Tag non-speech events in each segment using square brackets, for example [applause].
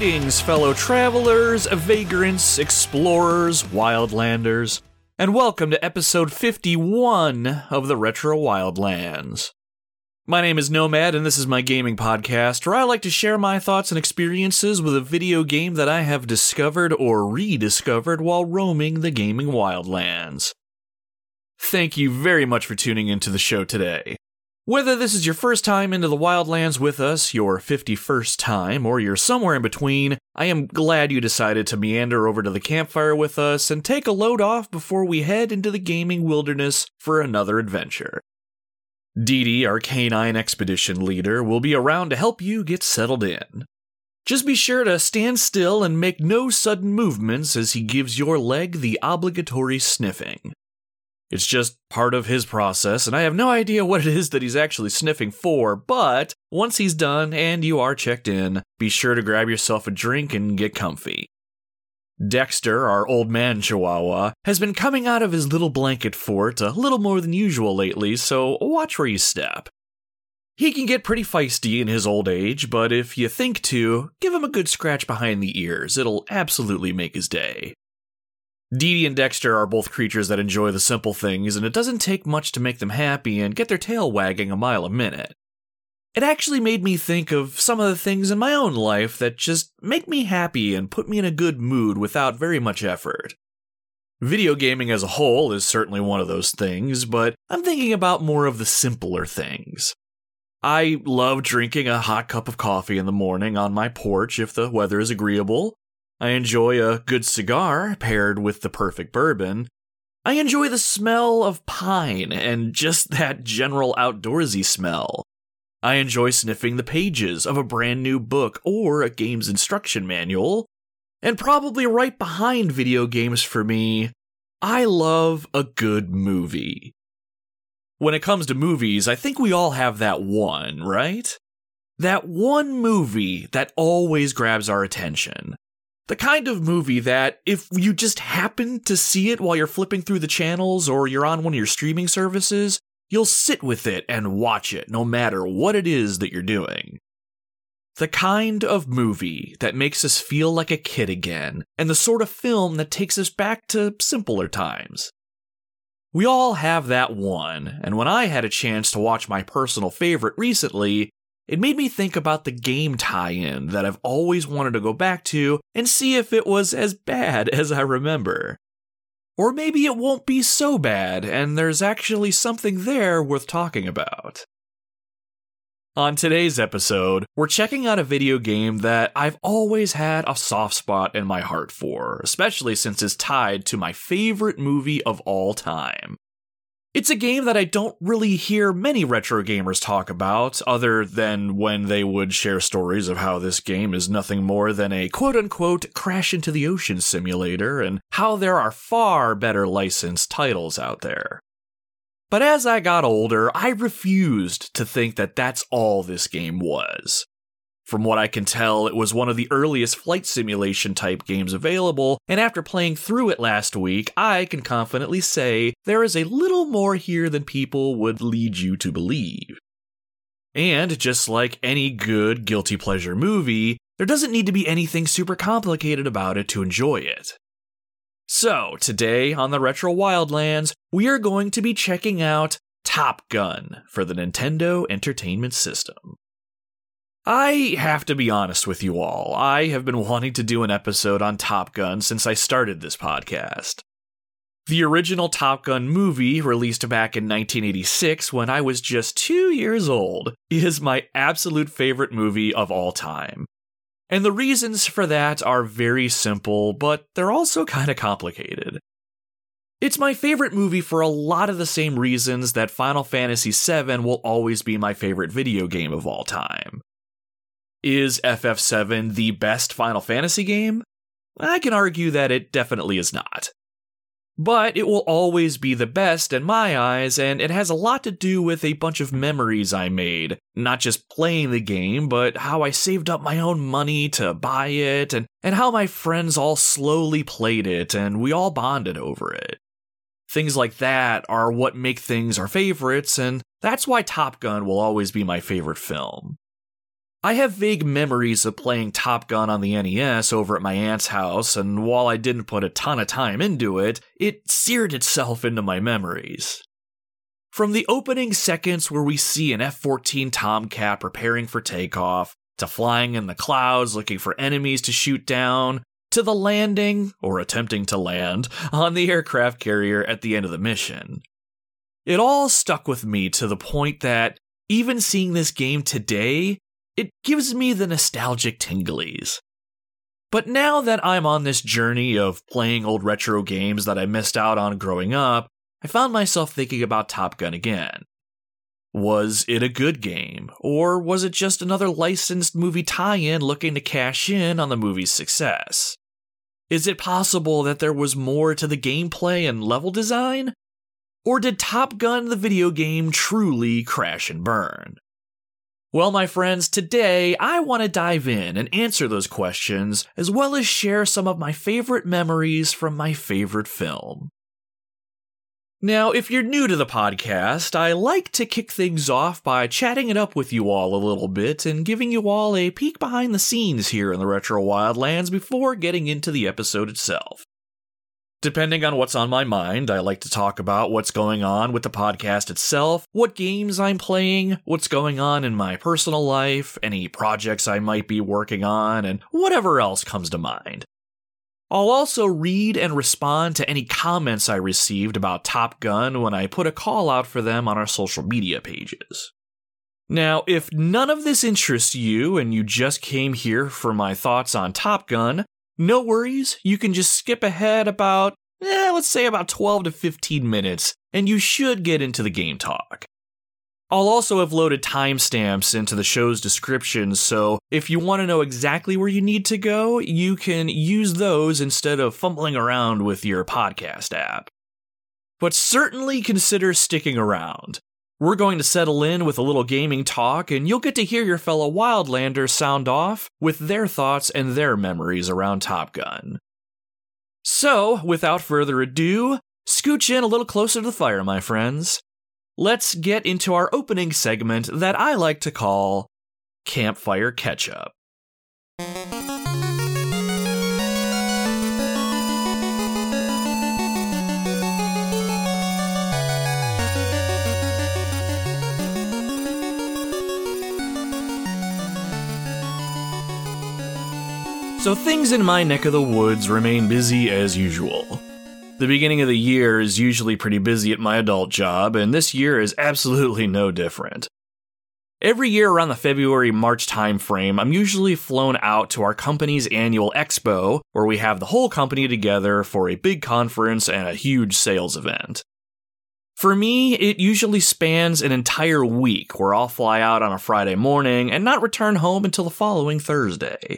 Greetings, fellow travelers, vagrants, explorers, wildlanders, and welcome to episode 51 of the Retro Wildlands. My name is Nomad, and this is my gaming podcast where I like to share my thoughts and experiences with a video game that I have discovered or rediscovered while roaming the gaming wildlands. Thank you very much for tuning into the show today. Whether this is your first time into the wildlands with us, your 51st time, or you're somewhere in between, I am glad you decided to meander over to the campfire with us and take a load off before we head into the gaming wilderness for another adventure. Dee Dee, our canine expedition leader, will be around to help you get settled in. Just be sure to stand still and make no sudden movements as he gives your leg the obligatory sniffing. It's just part of his process, and I have no idea what it is that he's actually sniffing for, but once he's done and you are checked in, be sure to grab yourself a drink and get comfy. Dexter, our old man chihuahua, has been coming out of his little blanket fort a little more than usual lately, so watch where you step. He can get pretty feisty in his old age, but if you think to, give him a good scratch behind the ears. It'll absolutely make his day. Dee Dee and Dexter are both creatures that enjoy the simple things, and it doesn't take much to make them happy and get their tail wagging a mile a minute. It actually made me think of some of the things in my own life that just make me happy and put me in a good mood without very much effort. Video gaming as a whole is certainly one of those things, but I'm thinking about more of the simpler things. I love drinking a hot cup of coffee in the morning on my porch if the weather is agreeable. I enjoy a good cigar paired with the perfect bourbon. I enjoy the smell of pine and just that general outdoorsy smell. I enjoy sniffing the pages of a brand new book or a game's instruction manual. And probably right behind video games for me, I love a good movie. When it comes to movies, I think we all have that one, right? That one movie that always grabs our attention. The kind of movie that, if you just happen to see it while you're flipping through the channels or you're on one of your streaming services, you'll sit with it and watch it no matter what it is that you're doing. The kind of movie that makes us feel like a kid again, and the sort of film that takes us back to simpler times. We all have that one, and when I had a chance to watch my personal favorite recently, it made me think about the game tie in that I've always wanted to go back to and see if it was as bad [laughs] as I remember. Or maybe it won't be so bad and there's actually something there worth talking about. On today's episode, we're checking out a video game that I've always had a soft spot in my heart for, especially since it's tied to my favorite movie of all time. It's a game that I don't really hear many retro gamers talk about, other than when they would share stories of how this game is nothing more than a quote unquote crash into the ocean simulator, and how there are far better licensed titles out there. But as I got older, I refused to think that that's all this game was. From what I can tell, it was one of the earliest flight simulation type games available, and after playing through it last week, I can confidently say there is a little more here than people would lead you to believe. And just like any good guilty pleasure movie, there doesn't need to be anything super complicated about it to enjoy it. So, today on the Retro Wildlands, we are going to be checking out Top Gun for the Nintendo Entertainment System. I have to be honest with you all. I have been wanting to do an episode on Top Gun since I started this podcast. The original Top Gun movie, released back in 1986 when I was just two years old, is my absolute favorite movie of all time. And the reasons for that are very simple, but they're also kind of complicated. It's my favorite movie for a lot of the same reasons that Final Fantasy VII will always be my favorite video game of all time. Is FF7 the best Final Fantasy game? I can argue that it definitely is not. But it will always be the best in my eyes, and it has a lot to do with a bunch of memories I made. Not just playing the game, but how I saved up my own money to buy it, and, and how my friends all slowly played it, and we all bonded over it. Things like that are what make things our favorites, and that's why Top Gun will always be my favorite film. I have vague memories of playing Top Gun on the NES over at my aunt's house, and while I didn't put a ton of time into it, it seared itself into my memories. From the opening seconds where we see an F 14 Tomcat preparing for takeoff, to flying in the clouds looking for enemies to shoot down, to the landing, or attempting to land, on the aircraft carrier at the end of the mission. It all stuck with me to the point that, even seeing this game today, it gives me the nostalgic tinglies. But now that I'm on this journey of playing old retro games that I missed out on growing up, I found myself thinking about Top Gun again. Was it a good game, or was it just another licensed movie tie in looking to cash in on the movie's success? Is it possible that there was more to the gameplay and level design? Or did Top Gun the video game truly crash and burn? Well, my friends, today I want to dive in and answer those questions, as well as share some of my favorite memories from my favorite film. Now, if you're new to the podcast, I like to kick things off by chatting it up with you all a little bit and giving you all a peek behind the scenes here in the Retro Wildlands before getting into the episode itself. Depending on what's on my mind, I like to talk about what's going on with the podcast itself, what games I'm playing, what's going on in my personal life, any projects I might be working on, and whatever else comes to mind. I'll also read and respond to any comments I received about Top Gun when I put a call out for them on our social media pages. Now, if none of this interests you and you just came here for my thoughts on Top Gun, no worries, you can just skip ahead about, eh, let's say about 12 to 15 minutes, and you should get into the game talk. I'll also have loaded timestamps into the show's description, so if you want to know exactly where you need to go, you can use those instead of fumbling around with your podcast app. But certainly consider sticking around. We're going to settle in with a little gaming talk, and you'll get to hear your fellow Wildlanders sound off with their thoughts and their memories around Top Gun. So, without further ado, scooch in a little closer to the fire, my friends let's get into our opening segment that I like to call Campfire Ketchup. So things in my neck of the woods remain busy as usual. The beginning of the year is usually pretty busy at my adult job, and this year is absolutely no different. Every year around the February March timeframe, I'm usually flown out to our company's annual expo, where we have the whole company together for a big conference and a huge sales event. For me, it usually spans an entire week where I'll fly out on a Friday morning and not return home until the following Thursday.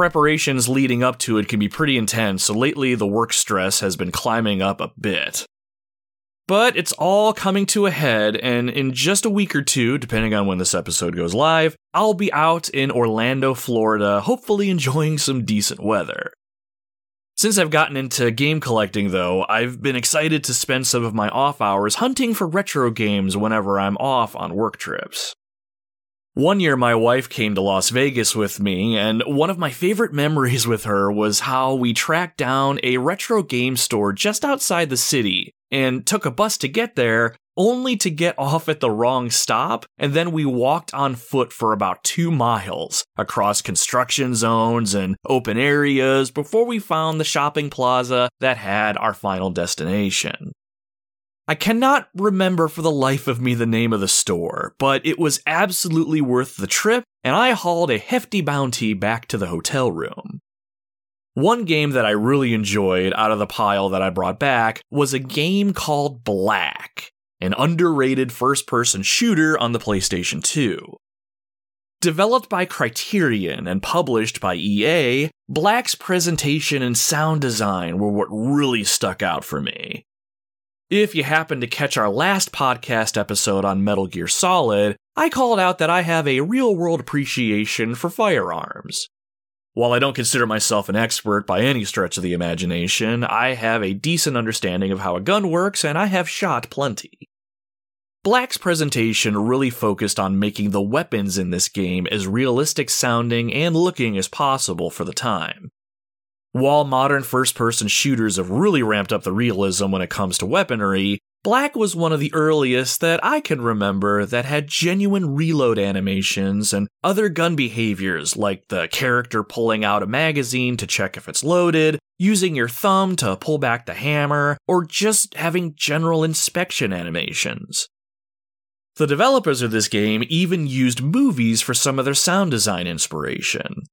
Preparations leading up to it can be pretty intense, so lately the work stress has been climbing up a bit. But it's all coming to a head, and in just a week or two, depending on when this episode goes live, I'll be out in Orlando, Florida, hopefully enjoying some decent weather. Since I've gotten into game collecting, though, I've been excited to spend some of my off hours hunting for retro games whenever I'm off on work trips. One year, my wife came to Las Vegas with me, and one of my favorite memories with her was how we tracked down a retro game store just outside the city and took a bus to get there, only to get [laughs] off at the wrong stop, and then we walked on foot for about two miles across construction zones and open areas before we found the shopping plaza that had our final destination. I cannot remember for the life of me the name of the store, but it was absolutely worth the trip, and I hauled a hefty bounty back to the hotel room. One game that I really enjoyed out of the pile that I brought back was a game called Black, an underrated first person shooter on the PlayStation 2. Developed by Criterion and published by EA, Black's presentation and sound design were what really stuck out for me. If you happen to catch our last podcast episode on Metal Gear Solid, I called out that I have a real world appreciation for firearms. While I don't consider myself an expert by any stretch of the imagination, I have a decent understanding of how a gun works and I have shot plenty. Black's presentation really focused on making the weapons in this game as realistic sounding and looking as possible for the time. While modern first person shooters have really ramped up the realism when it comes to weaponry, Black was one of the earliest that I can remember that had genuine reload animations and other gun behaviors like the character pulling out a magazine to check if it's loaded, using your thumb to pull back the hammer, or just having general inspection animations. The developers of this game even used movies for some of their sound design inspiration.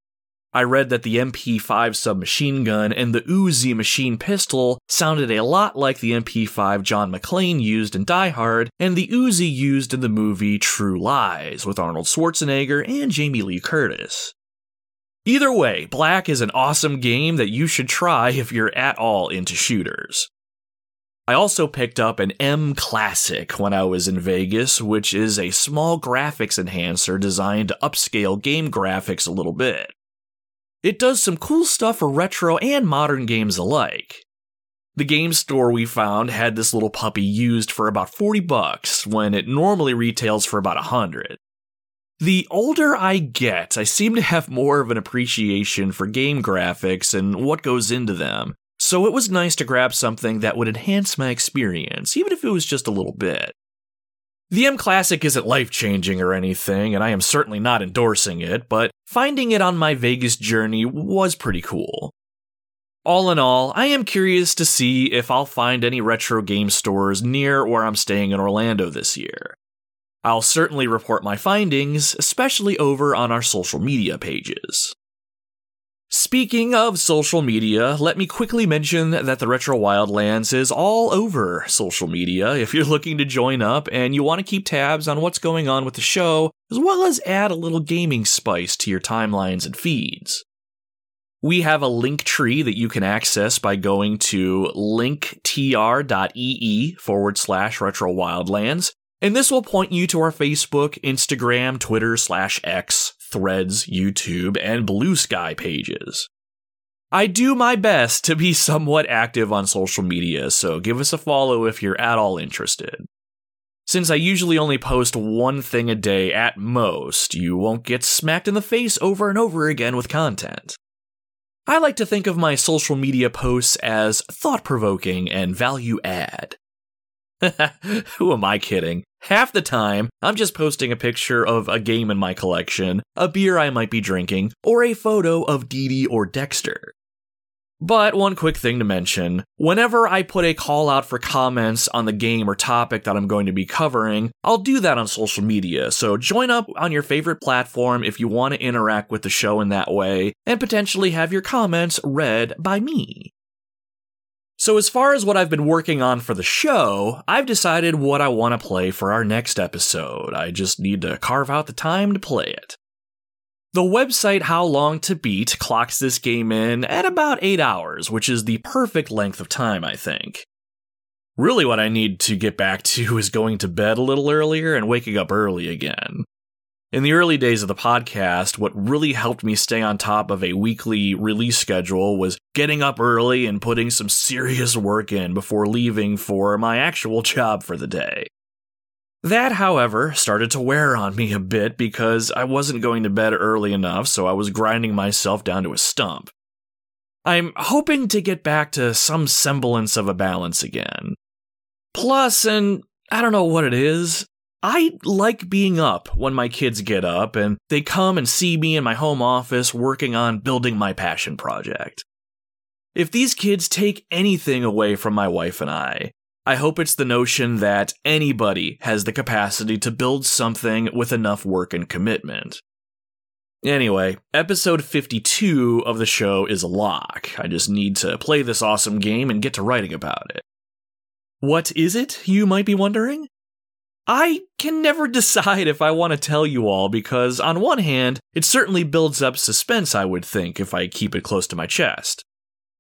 I read that the MP5 submachine gun and the Uzi machine pistol sounded a lot like the MP5 John McClane used in Die Hard and the Uzi used in the movie True Lies with Arnold Schwarzenegger and Jamie Lee Curtis. Either way, Black is an awesome game that you should try if you're at all into shooters. I also picked up an M Classic when I was in Vegas, which is a small graphics enhancer designed to upscale game graphics a little bit. It does some cool stuff for retro and modern games alike. The game store we found had this little puppy used for about 40 bucks when it normally retails for about 100. The older I get, I seem to have more of an appreciation for game graphics and what goes into them, so it was nice to grab something that would enhance my experience, even if it was just a little bit. The M Classic isn't life changing or anything, and I am certainly not endorsing it, but finding it on my Vegas journey was pretty cool. All in all, I am curious to see if I'll find any retro game stores near where I'm staying in Orlando this year. I'll certainly report my findings, especially over on our social media pages. Speaking of social media, let me quickly mention that the Retro Wildlands is all over social media [laughs] if you're looking to join up and you want to keep tabs on what's going on with the show, as well as add a little gaming spice to your timelines and feeds. We have a Linktree that you can access by going to linktr.ee forward slash retro wildlands, and this will point you to our Facebook, Instagram, Twitter slash X, Threads, YouTube, and Bluesky pages. I do my best to be somewhat active on social media, so give us a follow if you're at all interested. Since I usually only post one thing a day at most, you won't get smacked in the face over and over again with content. I like to think of my social media posts as thought provoking and value add. [laughs] Who am I kidding? Half the time, I'm just posting a picture of a game in my collection, a beer I might be drinking, or a photo of Dee Dee or Dexter. But one quick thing to mention whenever I put a call out for comments on the game or topic that I'm going to be covering, I'll do that on social media. So join up on your favorite platform if you want to interact with the show in that way and potentially have your comments read by me. So, as far as what I've been working on for the show, I've decided what I want to play for our next episode. I just need to carve out the time to play it. The website How Long to Beat clocks this game in at about 8 hours, which is the perfect length of time, I think. Really, what I need to get back to [laughs] is going to bed a little earlier and waking up early again. In the early days of the podcast, what really helped me stay on top of a weekly release schedule was getting up early and putting some serious work in before leaving for my actual [laughs] job for the day. That, however, started to wear on me a bit because I wasn't going to bed early enough, so I was grinding myself down to a stump. I'm hoping to get back to some semblance of a balance again. Plus, and I don't know what it is, I like being up when my kids get up and they come and see me in my home office working on building my passion project. If these kids take anything away from my wife and I, I hope it's the notion that anybody has the capacity to build something with enough work and commitment. Anyway, episode 52 of the show is a lock. I just need to play this awesome game and get to writing about it. What is it, you might be wondering? I can never decide if I want to tell you all because, on one hand, it certainly builds up suspense, I would think, if I keep it close to my chest.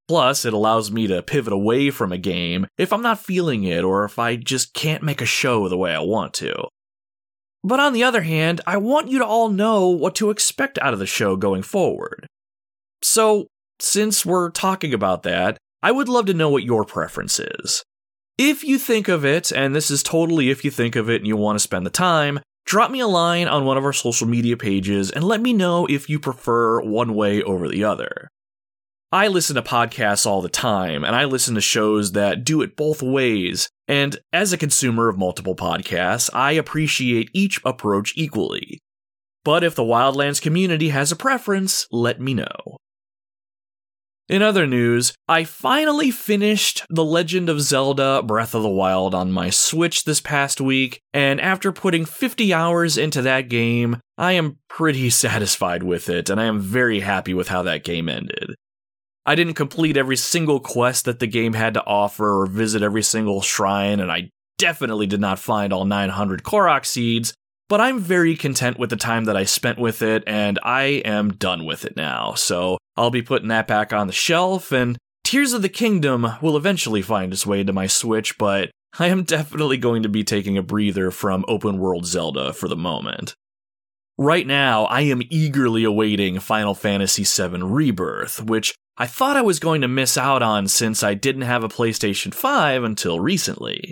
Plus, it allows me to pivot away from a game if I'm not feeling it or if I just can't make a show the way I want to. But on the other hand, I want you to all know what to expect out of the show going forward. So, since we're talking about that, I would love to know what your preference is. If you think of it, and this is totally if you think of it and you want to spend the time, drop me a line on one of our social media pages and let me know if you prefer one way over the other. I listen to podcasts all the time, and I listen to shows that do it both ways. And as a consumer of multiple podcasts, I appreciate each approach equally. But if the Wildlands community has a preference, let me know. In other news, I finally finished The Legend of Zelda Breath of the Wild on my Switch this past week, and after putting 50 hours into that game, I am pretty [laughs] satisfied with it, and I am very happy with how that game ended. I didn't complete every single quest that the game had to offer or visit every single shrine, and I definitely did not find all 900 Korok seeds, but I'm very content with the time that I spent with it, and I am done with it now. So I'll be putting that back on the shelf, and Tears of the Kingdom will eventually find its way to my Switch, but [laughs] I am definitely going to be taking a breather from open world Zelda for the moment. Right now, I am eagerly awaiting Final Fantasy VII Rebirth, which I thought I was going to miss out on since I didn't have a PlayStation 5 until recently.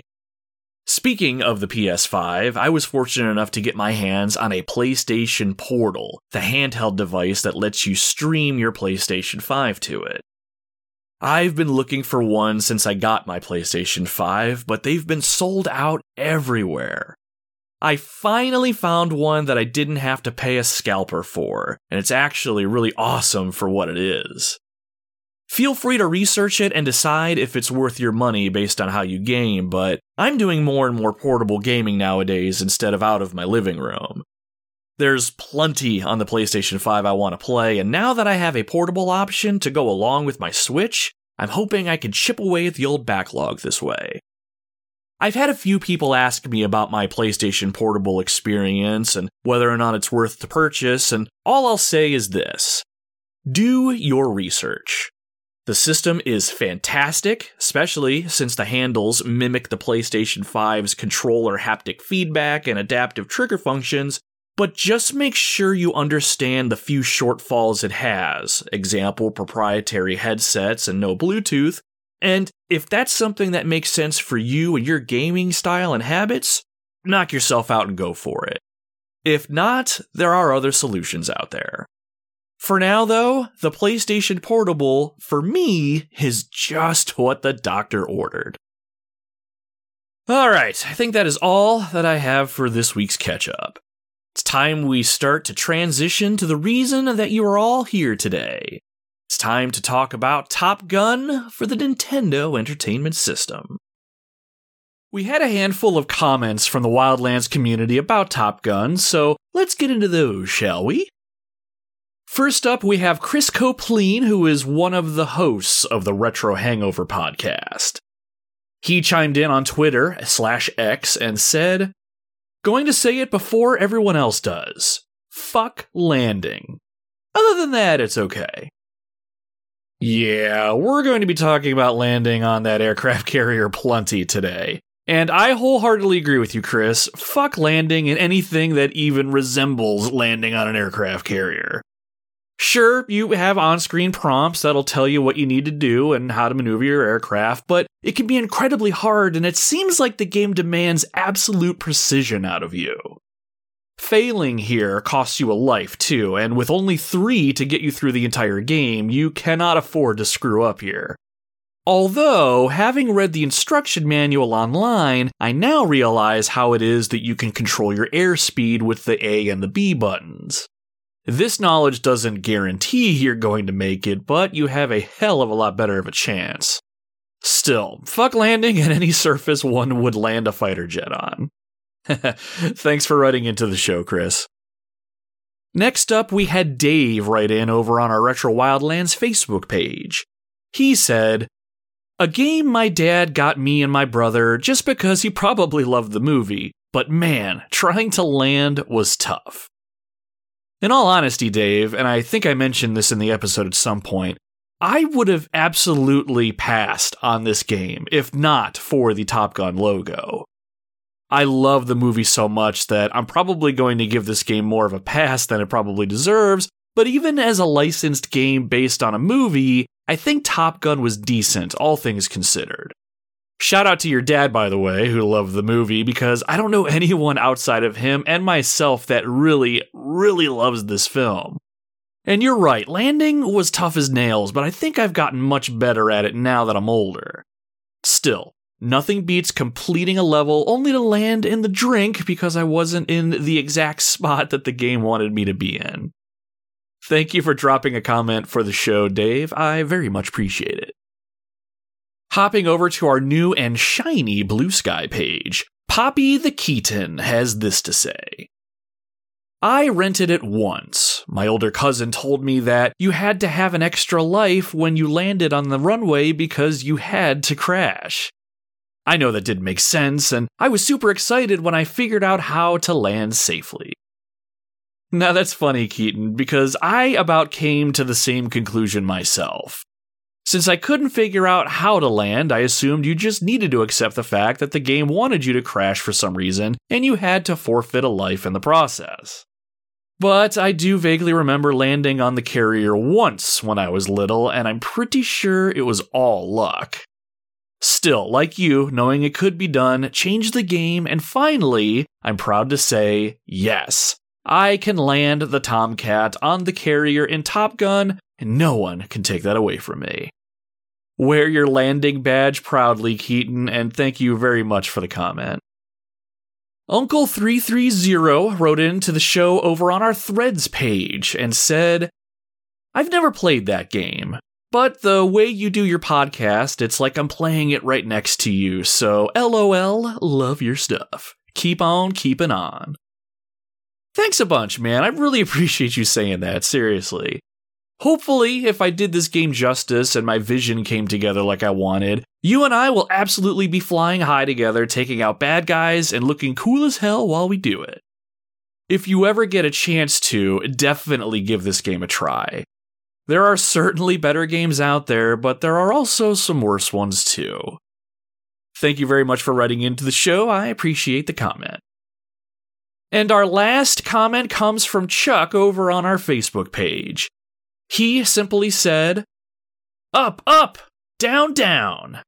Speaking of the PS5, I was fortunate enough to get my hands on a PlayStation Portal, the handheld device that lets you stream your PlayStation 5 to it. I've been looking for one since I got my PlayStation 5, but they've been sold out everywhere. I finally found one that I didn't have to pay a scalper for, and it's actually really awesome for what it is. Feel free to research it and decide if it's worth your money based on how you game, but I'm doing more and more portable gaming nowadays instead of out of my living room. There's plenty on the PlayStation 5 I want to play, and now that I have a portable option to go along with my Switch, I'm hoping I can chip away at the old backlog this way. I've had a few people ask me about my PlayStation Portable experience and whether or not it's worth to purchase, and all I'll say is this do your research. The system is fantastic, especially since the handles mimic the PlayStation 5's controller haptic feedback and adaptive trigger functions, but just make sure you understand the few shortfalls it has, example proprietary headsets and no Bluetooth, and if that's something that makes sense for you and your gaming style and habits, knock yourself out and go for it. If not, there are other solutions out there. For now, though, the PlayStation Portable, for me, is just what the doctor ordered. Alright, I think that is all that I have for this week's catch up. It's time we start to transition to the reason that you are all here today. It's time to talk about Top Gun for the Nintendo Entertainment System. We had a handful of comments from the Wildlands community about Top Gun, so let's get into those, shall we? First up, we have Chris Copleen, who is one of the hosts of the Retro Hangover podcast. He chimed in on Twitter slash X and said, Going to say it before everyone else does. Fuck landing. Other than that, it's okay. Yeah, we're going to be talking about landing on that aircraft [laughs] carrier plenty today. And I wholeheartedly agree with you, Chris. Fuck landing in anything that even resembles landing on an aircraft carrier. Sure, you have on screen prompts that'll tell you what you need to do and how to maneuver your aircraft, but it can be incredibly hard, and it seems like the game demands absolute precision out of you. Failing here costs you a life, too, and with only three to get you through the entire game, you cannot afford to screw up here. Although, having read the instruction manual online, I now realize how it is that you can control your airspeed with the A and the B buttons. This knowledge doesn't guarantee you're going to make it, but you have a hell of a lot better of a chance. Still, fuck landing at any surface one would land a fighter jet on. [laughs] Thanks for writing into the show, Chris. Next up, we had Dave write in over on our Retro Wildlands Facebook page. He said, A game my dad got me and my brother just because he probably loved the movie, but man, trying to land was tough. In all honesty, Dave, and I think I mentioned this in the episode at some point, I would have absolutely passed on this game if not for the Top Gun logo. I love the movie so much that I'm probably going to give this game more of a pass than it probably deserves, but even as a licensed game based on a movie, I think Top Gun was decent, all things considered. Shout out to your dad, by the way, who loved the movie, because I don't know [laughs] anyone outside of him and myself that really, really loves this film. And you're right, landing was tough as nails, but I think I've gotten much better at it now that I'm older. Still, nothing beats completing a level only to land in the drink because I wasn't in the exact [laughs] spot that the game wanted me to be in. Thank you for dropping a comment for the show, Dave. I very much appreciate it. Hopping over to our new and shiny Bluesky page, Poppy the Keaton has this to say. I rented it once. My older cousin told me that you had to have an extra life when you landed on the runway because you had to crash. I know that didn't make sense, and I was super excited when I figured out how to land safely. Now that's funny, Keaton, because I about came to the same conclusion myself. Since I couldn't figure out how to land, I assumed you just needed to accept the fact that the game wanted you to crash for some reason, and you had to forfeit a life in the process. But I do vaguely remember landing on the carrier once when I was little, and I'm pretty sure it was all luck. Still, like you, knowing it could be done changed the game, and finally, I'm proud to say, yes, I can land the Tomcat on the carrier in Top Gun, and no one can take that away from me. Wear your landing badge proudly, Keaton, and thank you very much for the comment. Uncle330 wrote into the show over on our threads page and said, I've never played that game, but the way you do your podcast, it's like I'm playing it right next to you, so lol, love your stuff. Keep on keeping on. Thanks a bunch, man. I really [laughs] appreciate you saying that, seriously. Hopefully, if I did this game justice and my vision came together like I wanted, you and I will absolutely be flying high together, taking out bad guys and looking cool as hell while we do it. If you ever get a chance to, definitely give this game a try. There are certainly better games out there, but there are also some worse ones too. Thank you very much for writing into the show. I appreciate the comment. And our last comment comes from Chuck over on our Facebook page. He simply said, Up, up, down, down.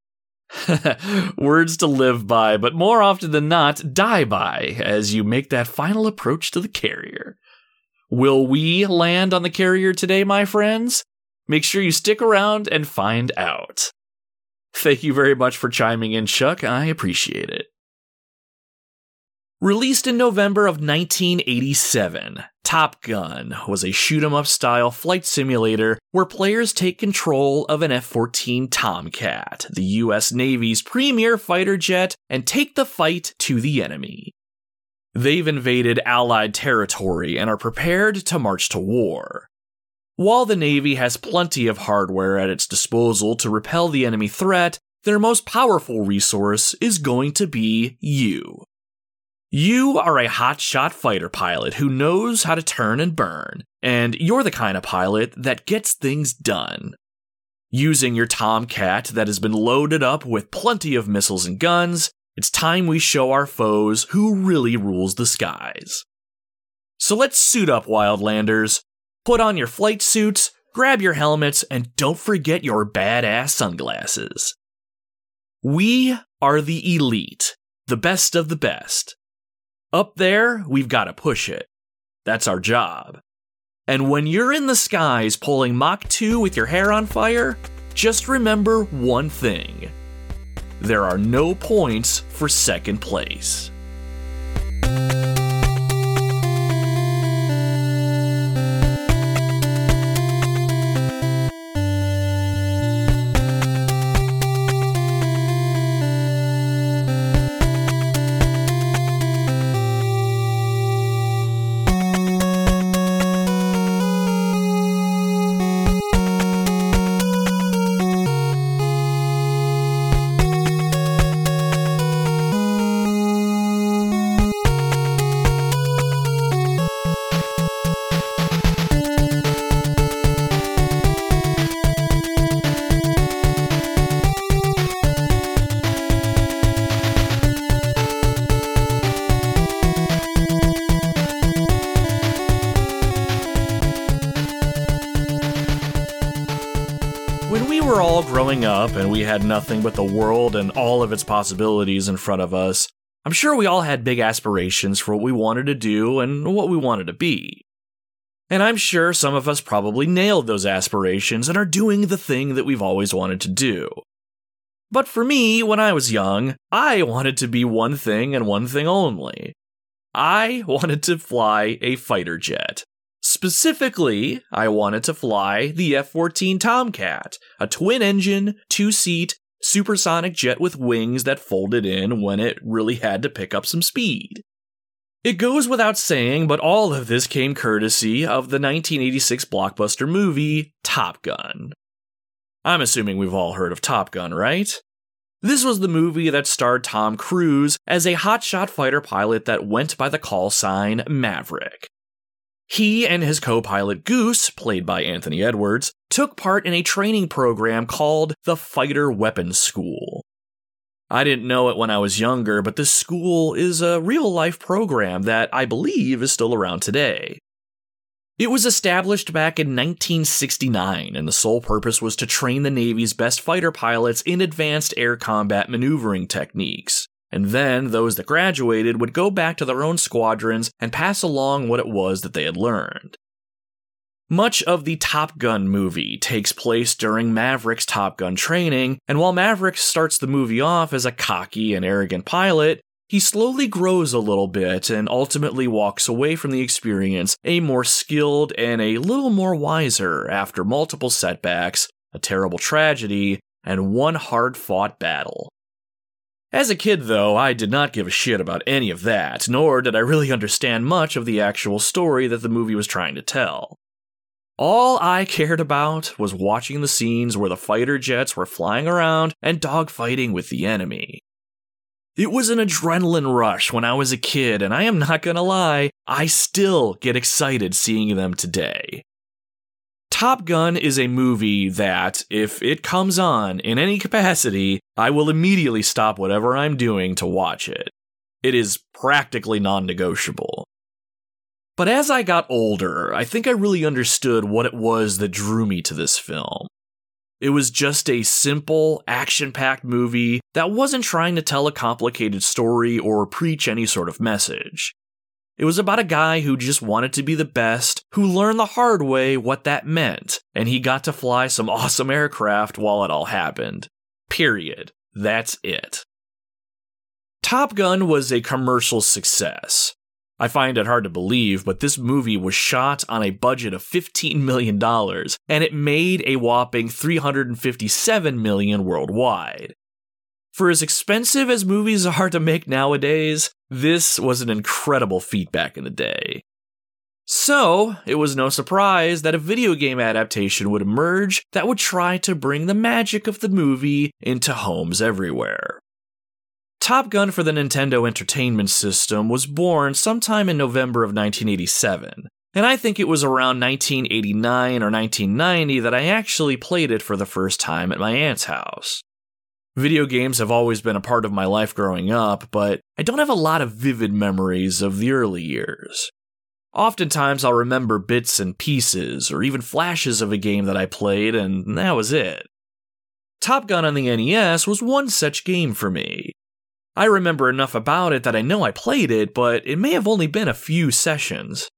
[laughs] Words to live by, but more often than not, die by as you make that final approach to the carrier. Will we land on the carrier today, my friends? Make sure you stick around and find out. Thank you very much for chiming in, Chuck. I appreciate it. Released in November of 1987, Top Gun was a shoot 'em up style flight simulator where players take control of an F 14 Tomcat, the US Navy's premier fighter jet, and take the fight to the enemy. They've invaded Allied territory and are prepared to march to war. While the Navy has plenty of hardware at its disposal to repel the enemy threat, their most powerful resource is going to be you. You are a hotshot fighter pilot who knows how to turn and burn, and you're the kind of pilot that gets things done. Using your Tomcat that has been loaded up with plenty of missiles and guns, it's time we show our foes who really rules the skies. So let's suit up, Wildlanders. Put on your flight suits, grab your helmets, and don't forget your badass sunglasses. We are the elite, the best of the best. Up there, we've got to push it. That's our job. And when you're in the skies pulling Mach 2 with your hair on fire, just remember one thing there are no points for second place. And we had nothing but the world and all of its possibilities in front of us, I'm sure we all had big aspirations for what we wanted to do and what we wanted to be. And I'm sure some of us probably nailed those aspirations and are doing the thing that we've always wanted to do. But for me, when I was young, I wanted to be one thing and one thing only. I [laughs] wanted to fly a fighter jet. Specifically, I wanted to fly the F 14 Tomcat, a twin engine, two seat, supersonic jet with wings that folded in when it really had to pick up some speed. It goes without saying, but all of this came courtesy of the 1986 blockbuster movie Top Gun. I'm assuming we've all heard of Top Gun, right? This was the movie that starred Tom Cruise as a hotshot fighter pilot that went by the call sign Maverick. He and his co pilot Goose, played by Anthony Edwards, took part in a training program called the Fighter Weapons School. I didn't know it when I was younger, but this school is a real life program that I believe is still around today. It was established back in 1969, and the sole purpose was to train the Navy's best fighter pilots in advanced air combat maneuvering techniques. And then those that graduated would go back to their own squadrons and pass along what it was that they had learned. Much of the Top Gun movie takes place during Maverick's Top Gun training, and while Maverick starts the movie off as a cocky and arrogant pilot, he slowly grows a little bit and ultimately walks away from the experience a more skilled and a little more wiser after multiple setbacks, a terrible tragedy, and one hard fought battle. As a kid, though, I did not give a shit about any of that, nor did I really understand much of the actual story that the movie was trying to tell. All I cared about was watching the scenes where the fighter jets were flying around and dogfighting with the enemy. It was an adrenaline rush when I was a kid, and I am not gonna lie, I still get excited seeing them today. Top Gun is a movie that, if it comes on in any capacity, I will immediately stop whatever I'm doing to watch it. It is practically non negotiable. But as I got older, I think I really understood what it was that drew me to this film. It was just a simple, action packed movie that wasn't trying to tell a complicated story or preach any sort of message. It was about a guy who just wanted to be the best, who learned the hard way what that meant, and he got to fly some [laughs] awesome aircraft while it all happened. Period. That's it. Top Gun was a commercial success. I find it hard to believe, but this movie was shot on a budget of $15 million, and it made a whopping 357 million worldwide. For as expensive as movies are to make nowadays, this was an incredible feat back in the day. So, it was no surprise that a video game adaptation would emerge that would try to bring the magic of the movie into homes everywhere. Top Gun for the Nintendo Entertainment System was born sometime in November of 1987, and I think it was around 1989 or 1990 that I actually played it for the first time at my aunt's house. Video games have always been a part of my life growing up, but I don't have a lot of vivid memories of the early years. Oftentimes, I'll remember bits and pieces, or even flashes of a game that I played, and that was it. Top Gun on the NES was one such game for me, I remember enough about it that I know I played it, but it may have only been a few sessions.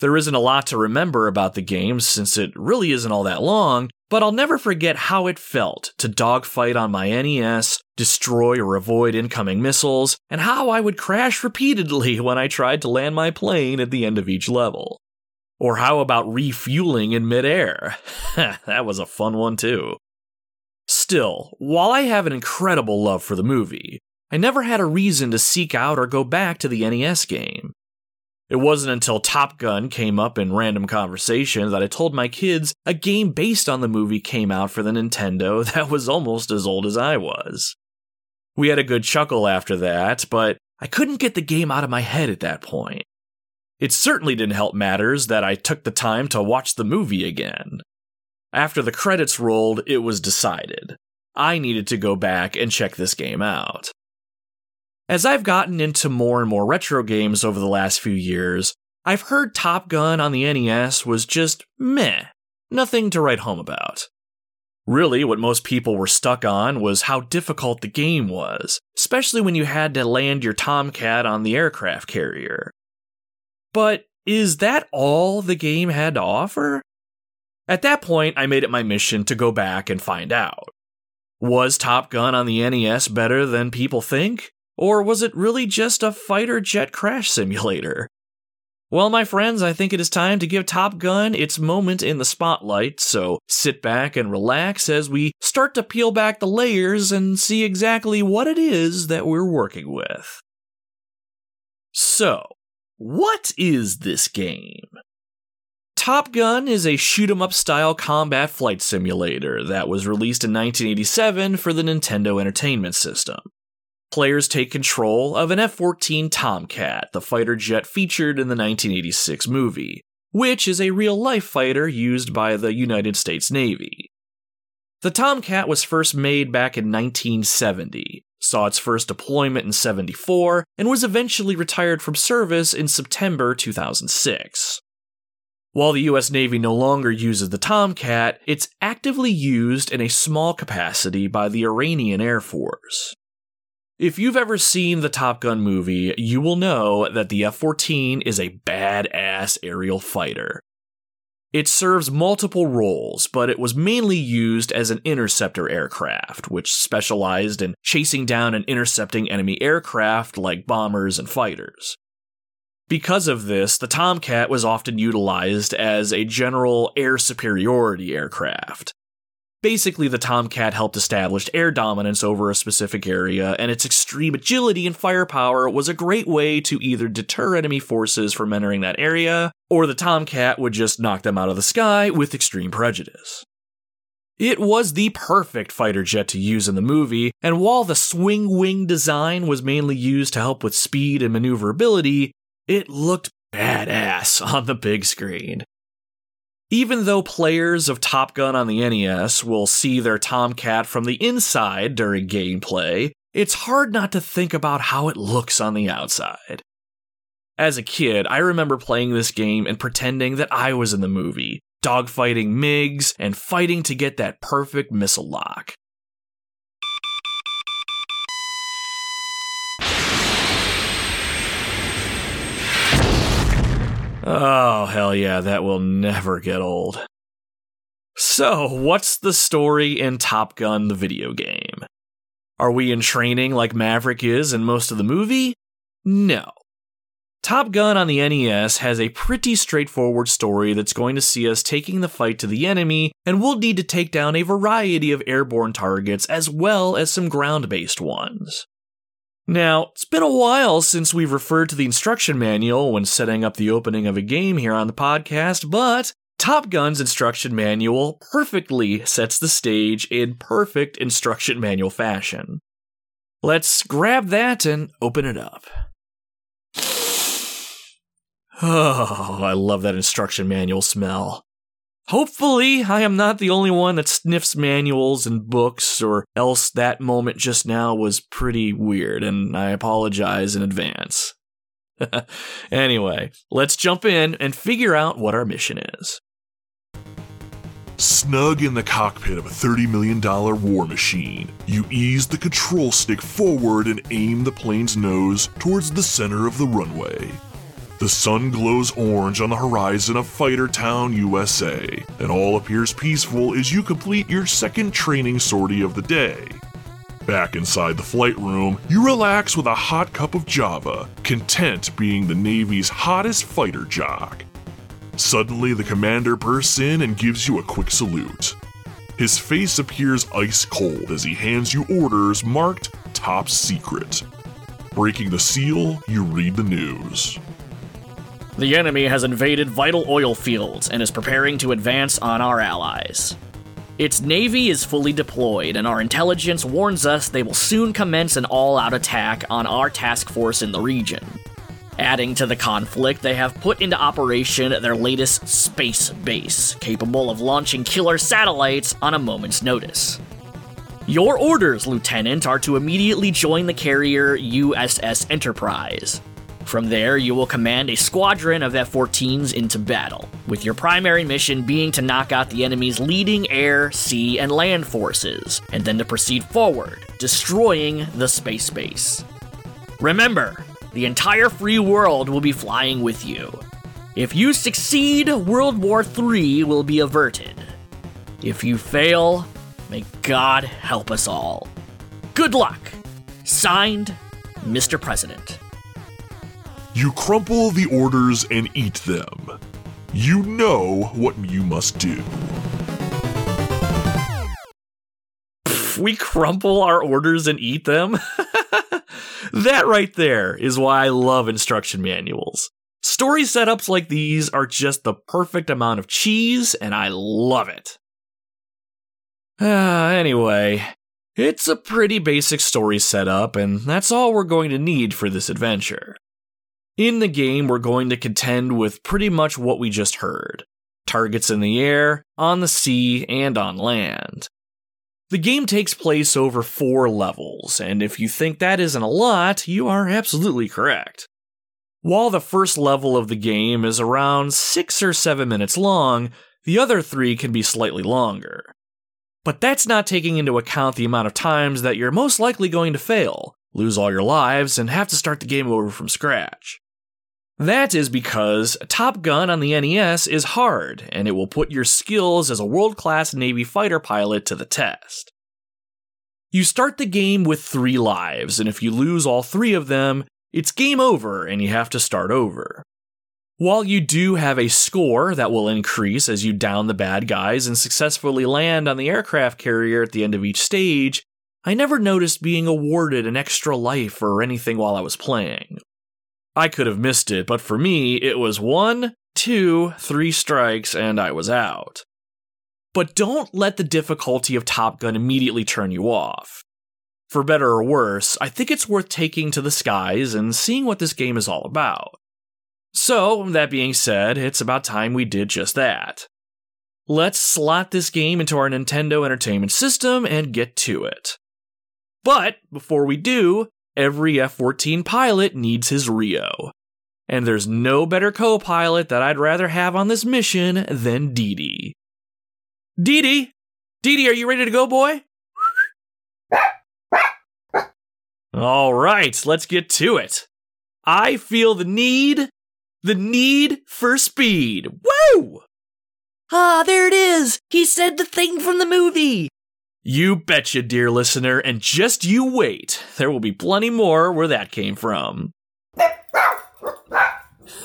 There isn't a lot to remember about the game since it really isn't all that long, but I'll never forget how it felt to dogfight on my NES, destroy or avoid incoming missiles, and how I would crash repeatedly [laughs] when I tried to land my plane at the end of each level. Or how about refueling in midair? [laughs] that was a fun one too. Still, while I have an incredible love for the movie, I never had a reason to seek out or go back to the NES game. It wasn't until Top Gun came up in random conversation that I told my kids a game based on the movie came out for the Nintendo [laughs] that was almost as old as I was. We had a good chuckle after that, but I couldn't get the game out of my head at that point. It certainly didn't help matters that I took the time to watch the movie again. After the credits rolled, it was decided. I needed to go back and check this game out. As I've gotten into more and more retro games over the last few years, I've heard Top Gun on the NES was just meh, nothing to write home about. Really, what most people were stuck on was how difficult the game was, especially when you had to land your Tomcat on the aircraft carrier. But is that all the game had to offer? At that point, I made it my mission to go back and find out. Was Top Gun on the NES better than people think? Or was it really just a fighter jet crash simulator? Well, my friends, I think it is time to give Top Gun its moment in the spotlight, so sit back and relax as we start to peel back the layers and see exactly what it is that we're working with. So, what is this game? Top Gun is a shoot 'em up style combat flight simulator that was released in 1987 for the Nintendo Entertainment System. Players take control of an F 14 Tomcat, the fighter jet featured in the 1986 movie, which is a real life fighter used by the United States Navy. The Tomcat was first made back in 1970, saw its first deployment in 74, and was eventually retired from service in September 2006. While the US Navy no longer uses the Tomcat, it's actively used in a small capacity by the Iranian Air Force. If you've ever seen the Top Gun movie, you will know that the F 14 is a badass aerial fighter. It serves multiple roles, but it was mainly used as an interceptor aircraft, which specialized in chasing down and intercepting enemy aircraft like bombers and fighters. Because of this, the Tomcat was often utilized as a general air superiority aircraft. Basically, the Tomcat helped establish air dominance over a specific area, and its extreme agility and firepower was a great way to either deter enemy forces from entering that area, or the Tomcat would just knock them out of the sky with extreme prejudice. It was the perfect fighter jet to use in the movie, and while the swing wing design was mainly used to help with speed and maneuverability, it looked badass [laughs] on the big screen. Even though players of Top Gun on the NES will see their Tomcat from the inside during gameplay, it's hard not to think about how it looks on the outside. As a kid, I remember playing this game and pretending that I was in the movie, dogfighting MiGs and fighting to get that perfect missile lock. Oh, hell yeah, that will never get old. So, what's the story in Top Gun, the video game? Are we in training like Maverick is in most of the movie? No. Top Gun on the NES has a pretty straightforward story that's going to see us taking the fight to the enemy, and we'll need to take down a variety of airborne targets as well as some ground based ones. Now, it's been a while since we've referred to the instruction manual when setting up the opening of a game here on the podcast, but Top Gun's instruction manual perfectly sets the stage in perfect instruction manual fashion. Let's grab that and open it up. [sighs] Oh, I love that instruction manual smell. Hopefully, I am not the only one that sniffs manuals and books, or else that moment just now was pretty weird, and I apologize in advance. [laughs] anyway, let's jump in and figure out what our mission is. Snug in the cockpit of a $30 million war machine, you ease the control stick forward and aim the plane's nose towards the center of the runway. The sun glows orange on the horizon of Fighter Town, USA, and all appears peaceful as you complete your second training sortie of the day. Back inside the flight room, you relax with a hot cup of Java, content being the Navy's hottest fighter jock. Suddenly, the commander bursts in and gives you a quick salute. His face appears ice cold as he hands you orders marked Top Secret. Breaking the seal, you read the news. The enemy has invaded vital oil fields and is preparing to advance on our allies. Its navy is fully deployed, and our intelligence warns us they will soon commence an all out attack on our task force in the region. Adding to the conflict, they have put into operation their latest space base, capable of launching killer satellites on a moment's notice. Your orders, Lieutenant, are to immediately join the carrier USS Enterprise. From there, you will command a squadron of F 14s into battle, with your primary mission being to knock out the enemy's leading air, sea, and land forces, and then to proceed forward, destroying the space base. Remember, the entire free world will be flying with you. If you succeed, World War III will be averted. If you fail, may God help us all. Good luck! Signed, Mr. President. You crumple the orders and eat them. You know what you must do. We crumple our orders and eat them? [laughs] that right there is why I love instruction manuals. Story setups like these are just the perfect amount of cheese, and I love it. Uh, [sighs] anyway, it's a pretty basic story setup, and that's all we're going to need for this adventure. In the game, we're going to contend with pretty much what we just heard targets in the air, on the sea, and on land. The game takes place over four levels, and if you think that isn't a lot, you are absolutely correct. While the first level of the game is around six or seven minutes long, the other three can be slightly longer. But that's not taking into account the amount of times that you're most likely going to fail, lose all your lives, and have to start the game over from scratch. That is because Top Gun on the NES is hard, and it will put your skills as a world class Navy fighter pilot to the test. You start the game with three lives, and if you lose all three of them, it's game over and you have to start over. While you do have a score that will increase as you down the bad guys and successfully land on the aircraft carrier at the end of each stage, I never noticed being awarded an extra life or anything while I was playing. I could have missed it, but for me, it was one, two, three strikes, and I was out. But don't let the difficulty of Top Gun immediately turn you off. For better or worse, I think it's worth taking to the skies and seeing what this game is all about. So, that being said, it's about time we did just that. Let's slot this game into our Nintendo Entertainment System and get to it. But before we do, every F 14 pilot needs his Rio. And there's no better co pilot that I'd rather have on this mission than Dee Dee. Dee Dee! Dee Dee, are you ready to go, boy? All right, let's get to it. I feel the need, the need for speed. Woo! Ah, there it is! He said the thing from the movie! You betcha, dear listener, and just you wait. There will be plenty more where that came from.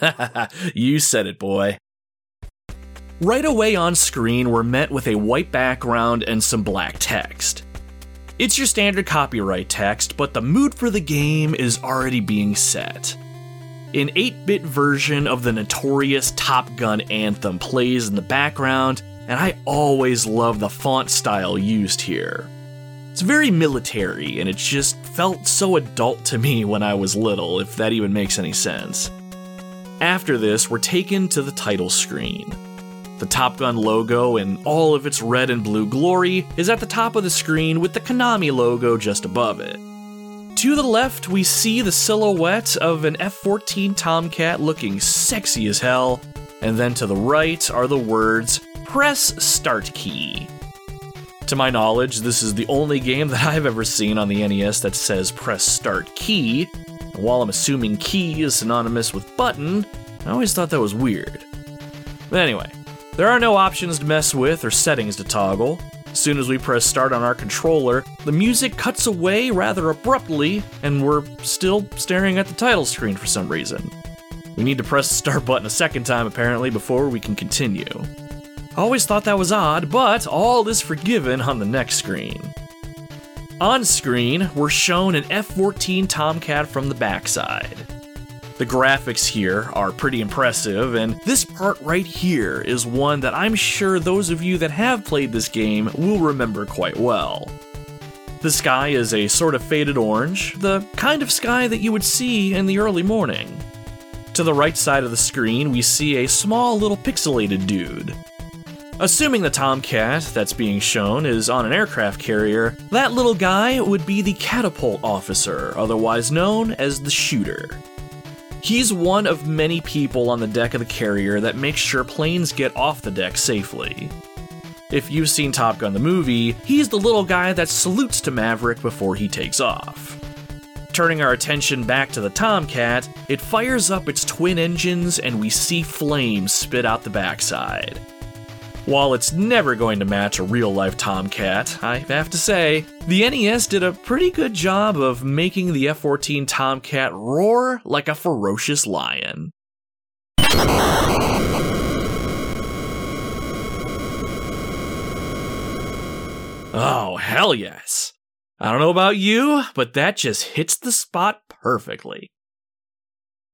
[laughs] you said it, boy. Right away on screen, we're met with a white background and some black text. It's your standard copyright text, but the mood for the game is already being set. An 8 bit version of the notorious Top Gun anthem plays in the background, and I always love the font style used here. It's very military, and it just felt so adult to me [laughs] when I was little, if that even makes any sense. After this, we're taken to the title screen. The Top Gun logo in all of its red and blue glory is at the top of the screen with the Konami logo just above it. To the left, we see the silhouette of an F 14 Tomcat looking sexy as hell, and then to the right are the words press start key. To my knowledge, this is the only game that I've ever seen on the NES that says press start key. And while I'm assuming key is synonymous with button, I always thought that was weird. But anyway, there are no options to mess with or settings to toggle. As soon as we press start on our controller, the music cuts away rather abruptly, and we're still staring at the title screen for some reason. We need to press the start button a second time apparently before we can continue. Always thought that was odd, but all is forgiven on the next screen. On screen, we're shown an F 14 Tomcat from the backside. The graphics here are pretty impressive, and this part right here is one that I'm sure those of you that have played this game will remember quite well. The sky is a sort of faded orange, the kind of sky that you would see in the early morning. To the right side of the screen, we see a small little pixelated dude. Assuming the Tomcat that's being shown is on an aircraft carrier, that little guy would be the catapult officer, otherwise known as the shooter. He's one of many people on the deck of the carrier that makes sure planes get off the deck safely. If you've seen Top Gun the movie, he's the little guy that salutes to Maverick before he takes off. Turning our attention back to the Tomcat, it fires up its twin engines and we see flames spit out the backside. While it's never going to match a real life Tomcat, I have to say, the NES did a pretty good job of making the F 14 Tomcat roar like a ferocious lion. Oh, hell yes. I don't know about you, but that just hits the spot perfectly.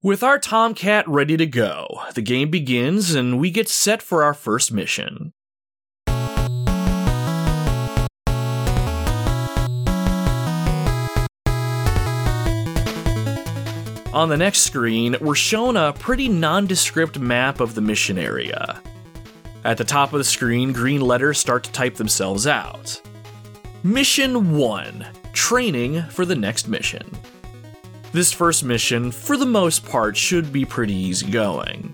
With our Tomcat ready to go, the game begins and we get set for our first mission. On the next screen, we're shown a pretty nondescript map of the mission area. At the top of the screen, green letters start to type themselves out. Mission 1 Training for the next mission. This first mission, for the most part, should be pretty easygoing.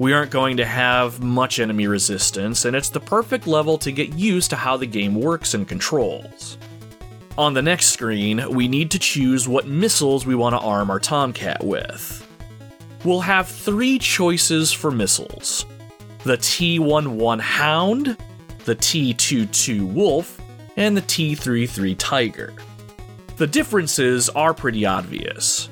We aren't going to have much enemy resistance, and it's the perfect level to get used to how the game works and controls. On the next screen, we need to choose what missiles we want to arm our Tomcat with. We'll have three choices for missiles the T 11 Hound, the T 22 Wolf, and the T 33 Tiger. The differences are pretty obvious.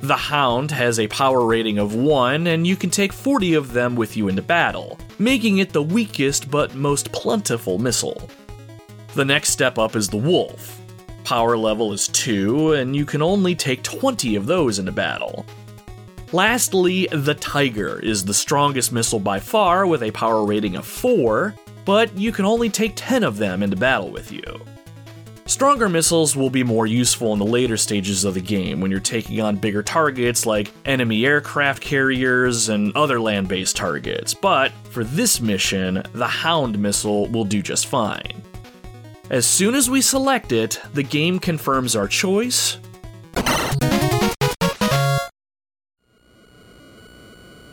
The Hound has a power rating of 1, and you can take 40 of them with you into battle, making it the weakest but most plentiful missile. The next step up is the Wolf. Power level is 2, and you can only take 20 of those into battle. Lastly, the Tiger is the strongest missile by far with a power rating of 4, but you can only take 10 of them into battle with you. Stronger missiles will be more useful in the later stages of the game when you're taking on bigger targets like enemy aircraft carriers and other land based targets, but for this mission, the Hound missile will do just fine. As soon as we select it, the game confirms our choice.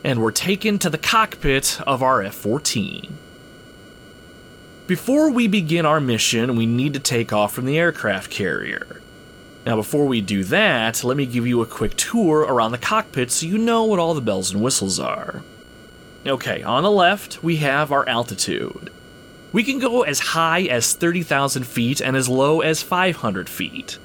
And we're taken to the cockpit of our F 14. Before we begin our mission, we need to take off from the aircraft carrier. Now, before we do that, let me give you a quick tour around the cockpit so you know what all the bells and whistles are. Okay, on the left, we have our altitude. We can go as high as 30,000 feet and as low as 500 feet.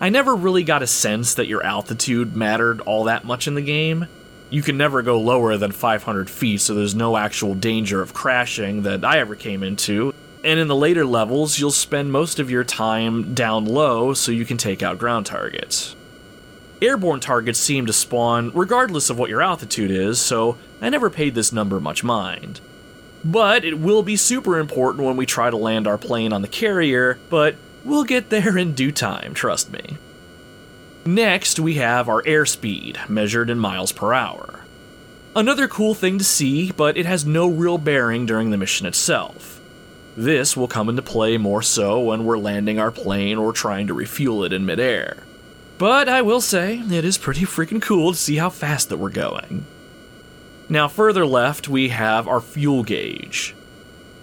I never really got a sense that your altitude mattered all that much in the game. You can never go lower than 500 feet, so there's no actual danger of crashing that I ever came into. And in the later levels, you'll spend most of your time down low so you can take out ground targets. Airborne targets seem to spawn regardless of what your altitude is, so I never paid this number much mind. But it will be super important when we try to land our plane on the carrier, but we'll get there in due time, trust me. Next, we have our airspeed, measured in miles per hour. Another cool thing to see, but it has no real bearing during the mission itself. This will come into play more so when we're landing our plane or trying to refuel it in midair. But I will say, it is pretty freaking cool to see how fast that we're going. Now, further left, we have our fuel gauge.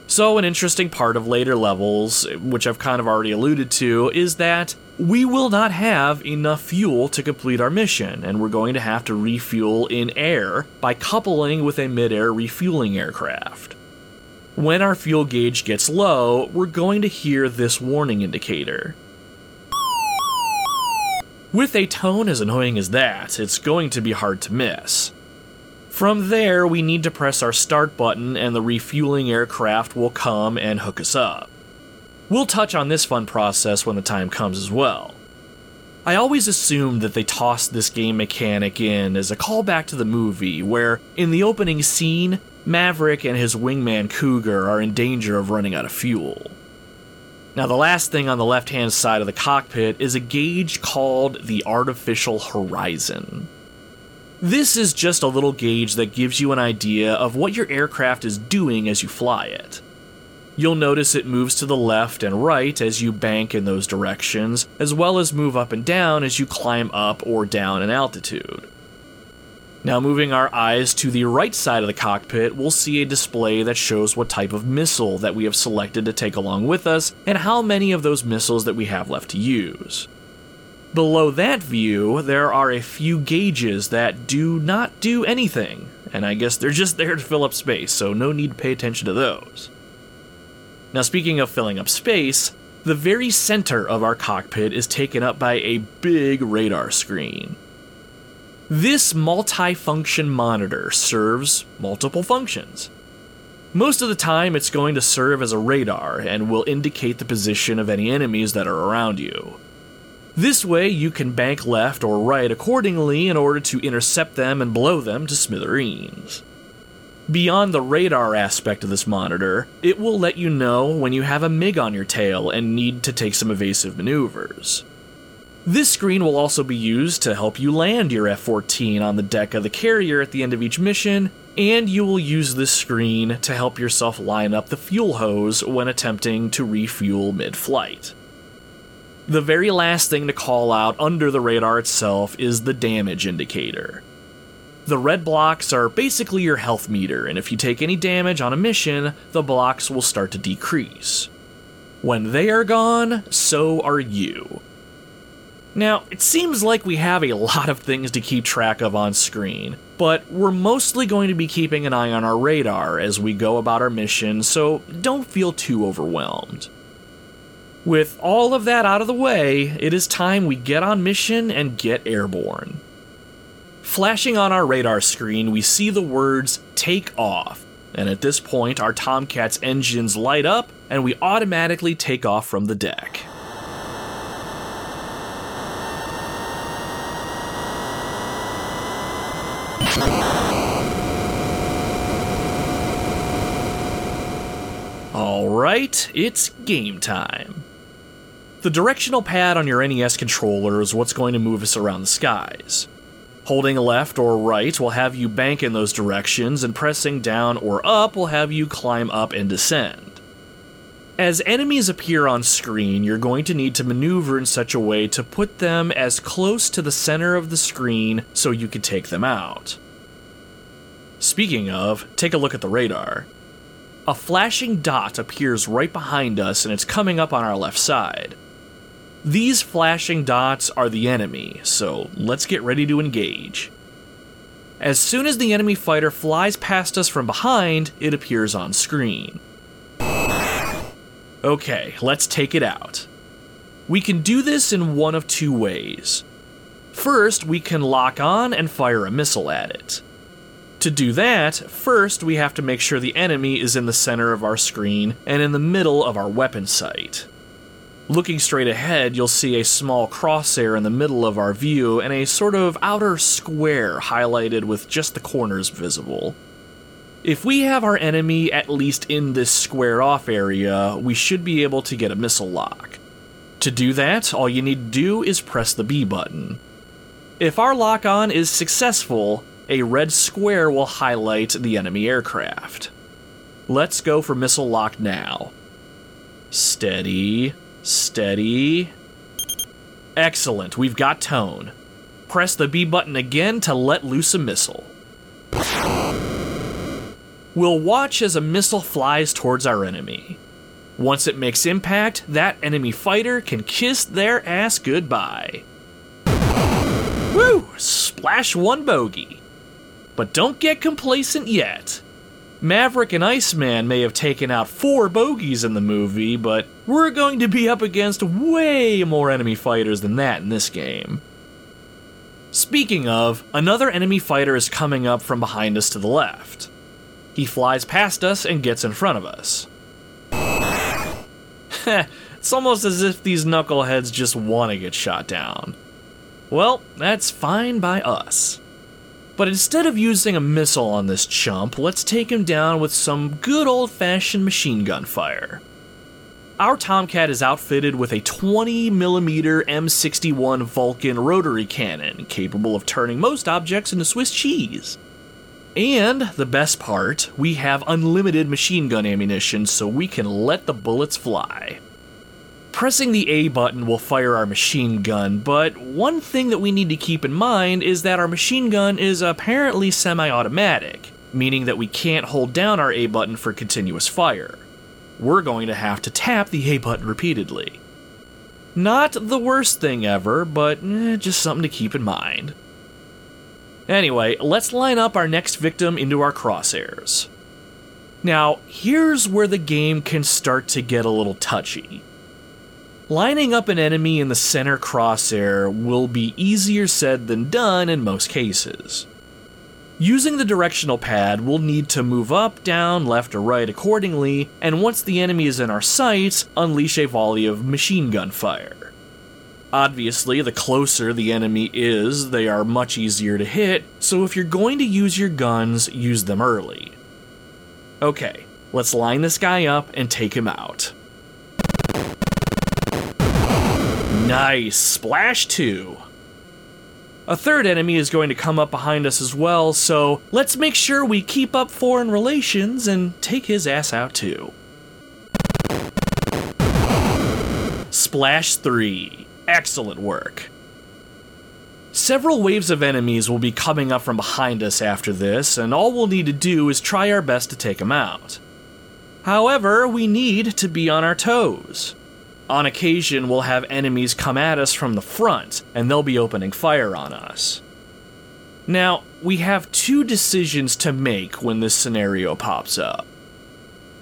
So, an interesting part of later levels, which I've kind of already alluded to, is that we will not have enough fuel to complete our mission, and we're going to have to refuel in air by coupling with a mid-air refueling aircraft. When our fuel gauge gets low, we're going to hear this warning indicator. With a tone as annoying as that, it's going to be hard to miss. From there, we need to press our start button, and the refueling aircraft will come and hook us up. We'll touch on this fun process when the time comes as well. I always assumed that they tossed this game mechanic in as a callback to the movie, where, in the opening scene, Maverick and his wingman Cougar are in danger of running out of fuel. Now, the last thing on the left hand side of the cockpit is a gauge called the Artificial Horizon. This is just a little gauge that gives you an idea of what your aircraft is doing as you fly it. You'll notice it moves to the left and right as you bank in those directions, as well as move up and down as you climb up or down in altitude. Now, moving our eyes to the right side of the cockpit, we'll see a display that shows what type of missile that we have selected to take along with us and how many of those missiles that we have left to use. Below that view, there are a few gauges that do not do anything, and I guess they're just there to fill up space, so no need to pay attention to those. Now, speaking of filling up space, the very center of our cockpit is taken up by a big radar screen. This multi-function monitor serves multiple functions. Most of the time, it's going to serve as a radar and will indicate the position of any enemies that are around you. This way, you can bank left or right accordingly in order to intercept them and blow them to smithereens. Beyond the radar aspect of this monitor, it will let you know when you have a MiG on your tail and need to take some evasive maneuvers. This screen will also be used to help you land your F 14 on the deck of the carrier at the end of each mission, and you will use this screen to help yourself line up the fuel hose when attempting to refuel mid flight. The very last thing to call out under the radar itself is the damage indicator. The red blocks are basically your health meter, and if you take any damage on a mission, the blocks will start to decrease. When they are gone, so are you. Now, it seems like we have a lot of things to keep track of on screen, but we're mostly going to be keeping an eye on our radar as we go about our mission, so don't feel too overwhelmed. With all of that out of the way, it is time we get on mission and get airborne. Flashing on our radar screen, we see the words take off, and at this point, our Tomcat's engines light up and we automatically take off from the deck. Alright, it's game time. The directional pad on your NES controller is what's going to move us around the skies. Holding left or right will have you bank in those directions, and pressing down or up will have you climb up and descend. As enemies appear on screen, you're going to need to maneuver in such a way to put them as close to the center of the screen so you can take them out. Speaking of, take a look at the radar. A flashing dot appears right behind us and it's coming up on our left side. These flashing dots are the enemy, so let's get ready to engage. As soon as the enemy fighter flies past us from behind, it appears on screen. Okay, let's take it out. We can do this in one of two ways. First, we can lock on and fire a missile at it. To do that, first we have to make sure the enemy is in the center of our screen and in the middle of our weapon sight. Looking straight ahead, you'll see a small crosshair in the middle of our view and a sort of outer square highlighted with just the corners visible. If we have our enemy at least in this square off area, we should be able to get a missile lock. To do that, all you need to do is press the B button. If our lock on is successful, a red square will highlight the enemy aircraft. Let's go for missile lock now. Steady, steady. Excellent, we've got tone. Press the B button again to let loose a missile. We'll watch as a missile flies towards our enemy. Once it makes impact, that enemy fighter can kiss their ass goodbye. Woo! Splash one bogey. But don't get complacent yet. Maverick and Iceman may have taken out four bogeys in the movie, but we're going to be up against way more enemy fighters than that in this game. Speaking of, another enemy fighter is coming up from behind us to the left. He flies past us and gets in front of us. [laughs] it's almost as if these knuckleheads just want to get shot down. Well, that's fine by us. But instead of using a missile on this chump, let's take him down with some good old fashioned machine gun fire. Our Tomcat is outfitted with a 20mm M61 Vulcan rotary cannon, capable of turning most objects into Swiss cheese. And the best part, we have unlimited machine gun ammunition so we can let the bullets fly. Pressing the A button will fire our machine gun, but one thing that we need to keep in mind is that our machine gun is apparently semi automatic, meaning that we can't hold down our A button for continuous fire. We're going to have to tap the A button repeatedly. Not the worst thing ever, but eh, just something to keep in mind. Anyway, let's line up our next victim into our crosshairs. Now, here's where the game can start to get a little touchy. Lining up an enemy in the center crosshair will be easier said than done in most cases. Using the directional pad, we'll need to move up, down, left, or right accordingly, and once the enemy is in our sights, unleash a volley of machine gun fire. Obviously, the closer the enemy is, they are much easier to hit, so if you're going to use your guns, use them early. Okay, let's line this guy up and take him out. Nice. Splash 2. A third enemy is going to come up behind us as well, so let's make sure we keep up foreign relations and take his ass out too. Splash 3. Excellent work. Several waves of enemies will be coming up from behind us after this, and all we'll need to do is try our best to take them out. However, we need to be on our toes. On occasion, we'll have enemies come at us from the front, and they'll be opening fire on us. Now, we have two decisions to make when this scenario pops up.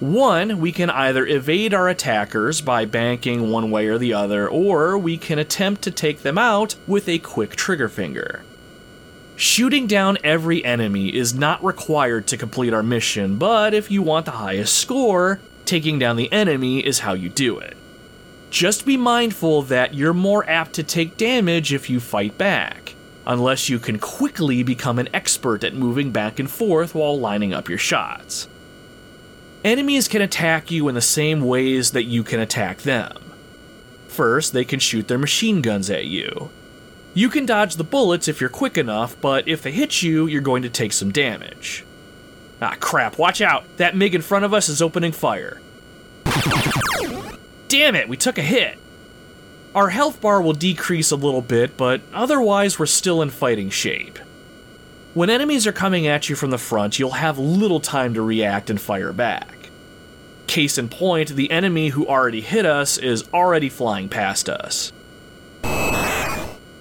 One, we can either evade our attackers by banking one way or the other, or we can attempt to take them out with a quick trigger finger. Shooting down every enemy is not required to complete our mission, but if you want the highest score, taking down the enemy is how you do it. Just be mindful that you're more apt to take damage if you fight back, unless you can quickly become an expert at moving back and forth while lining up your shots. Enemies can attack you in the same ways that you can attack them. First, they can shoot their machine guns at you. You can dodge the bullets if you're quick enough, but if they hit you, you're going to take some damage. Ah, crap, watch out! That MiG in front of us is opening fire. Damn it, we took a hit! Our health bar will decrease a little bit, but otherwise we're still in fighting shape. When enemies are coming at you from the front, you'll have little time to react and fire back. Case in point, the enemy who already hit us is already flying past us.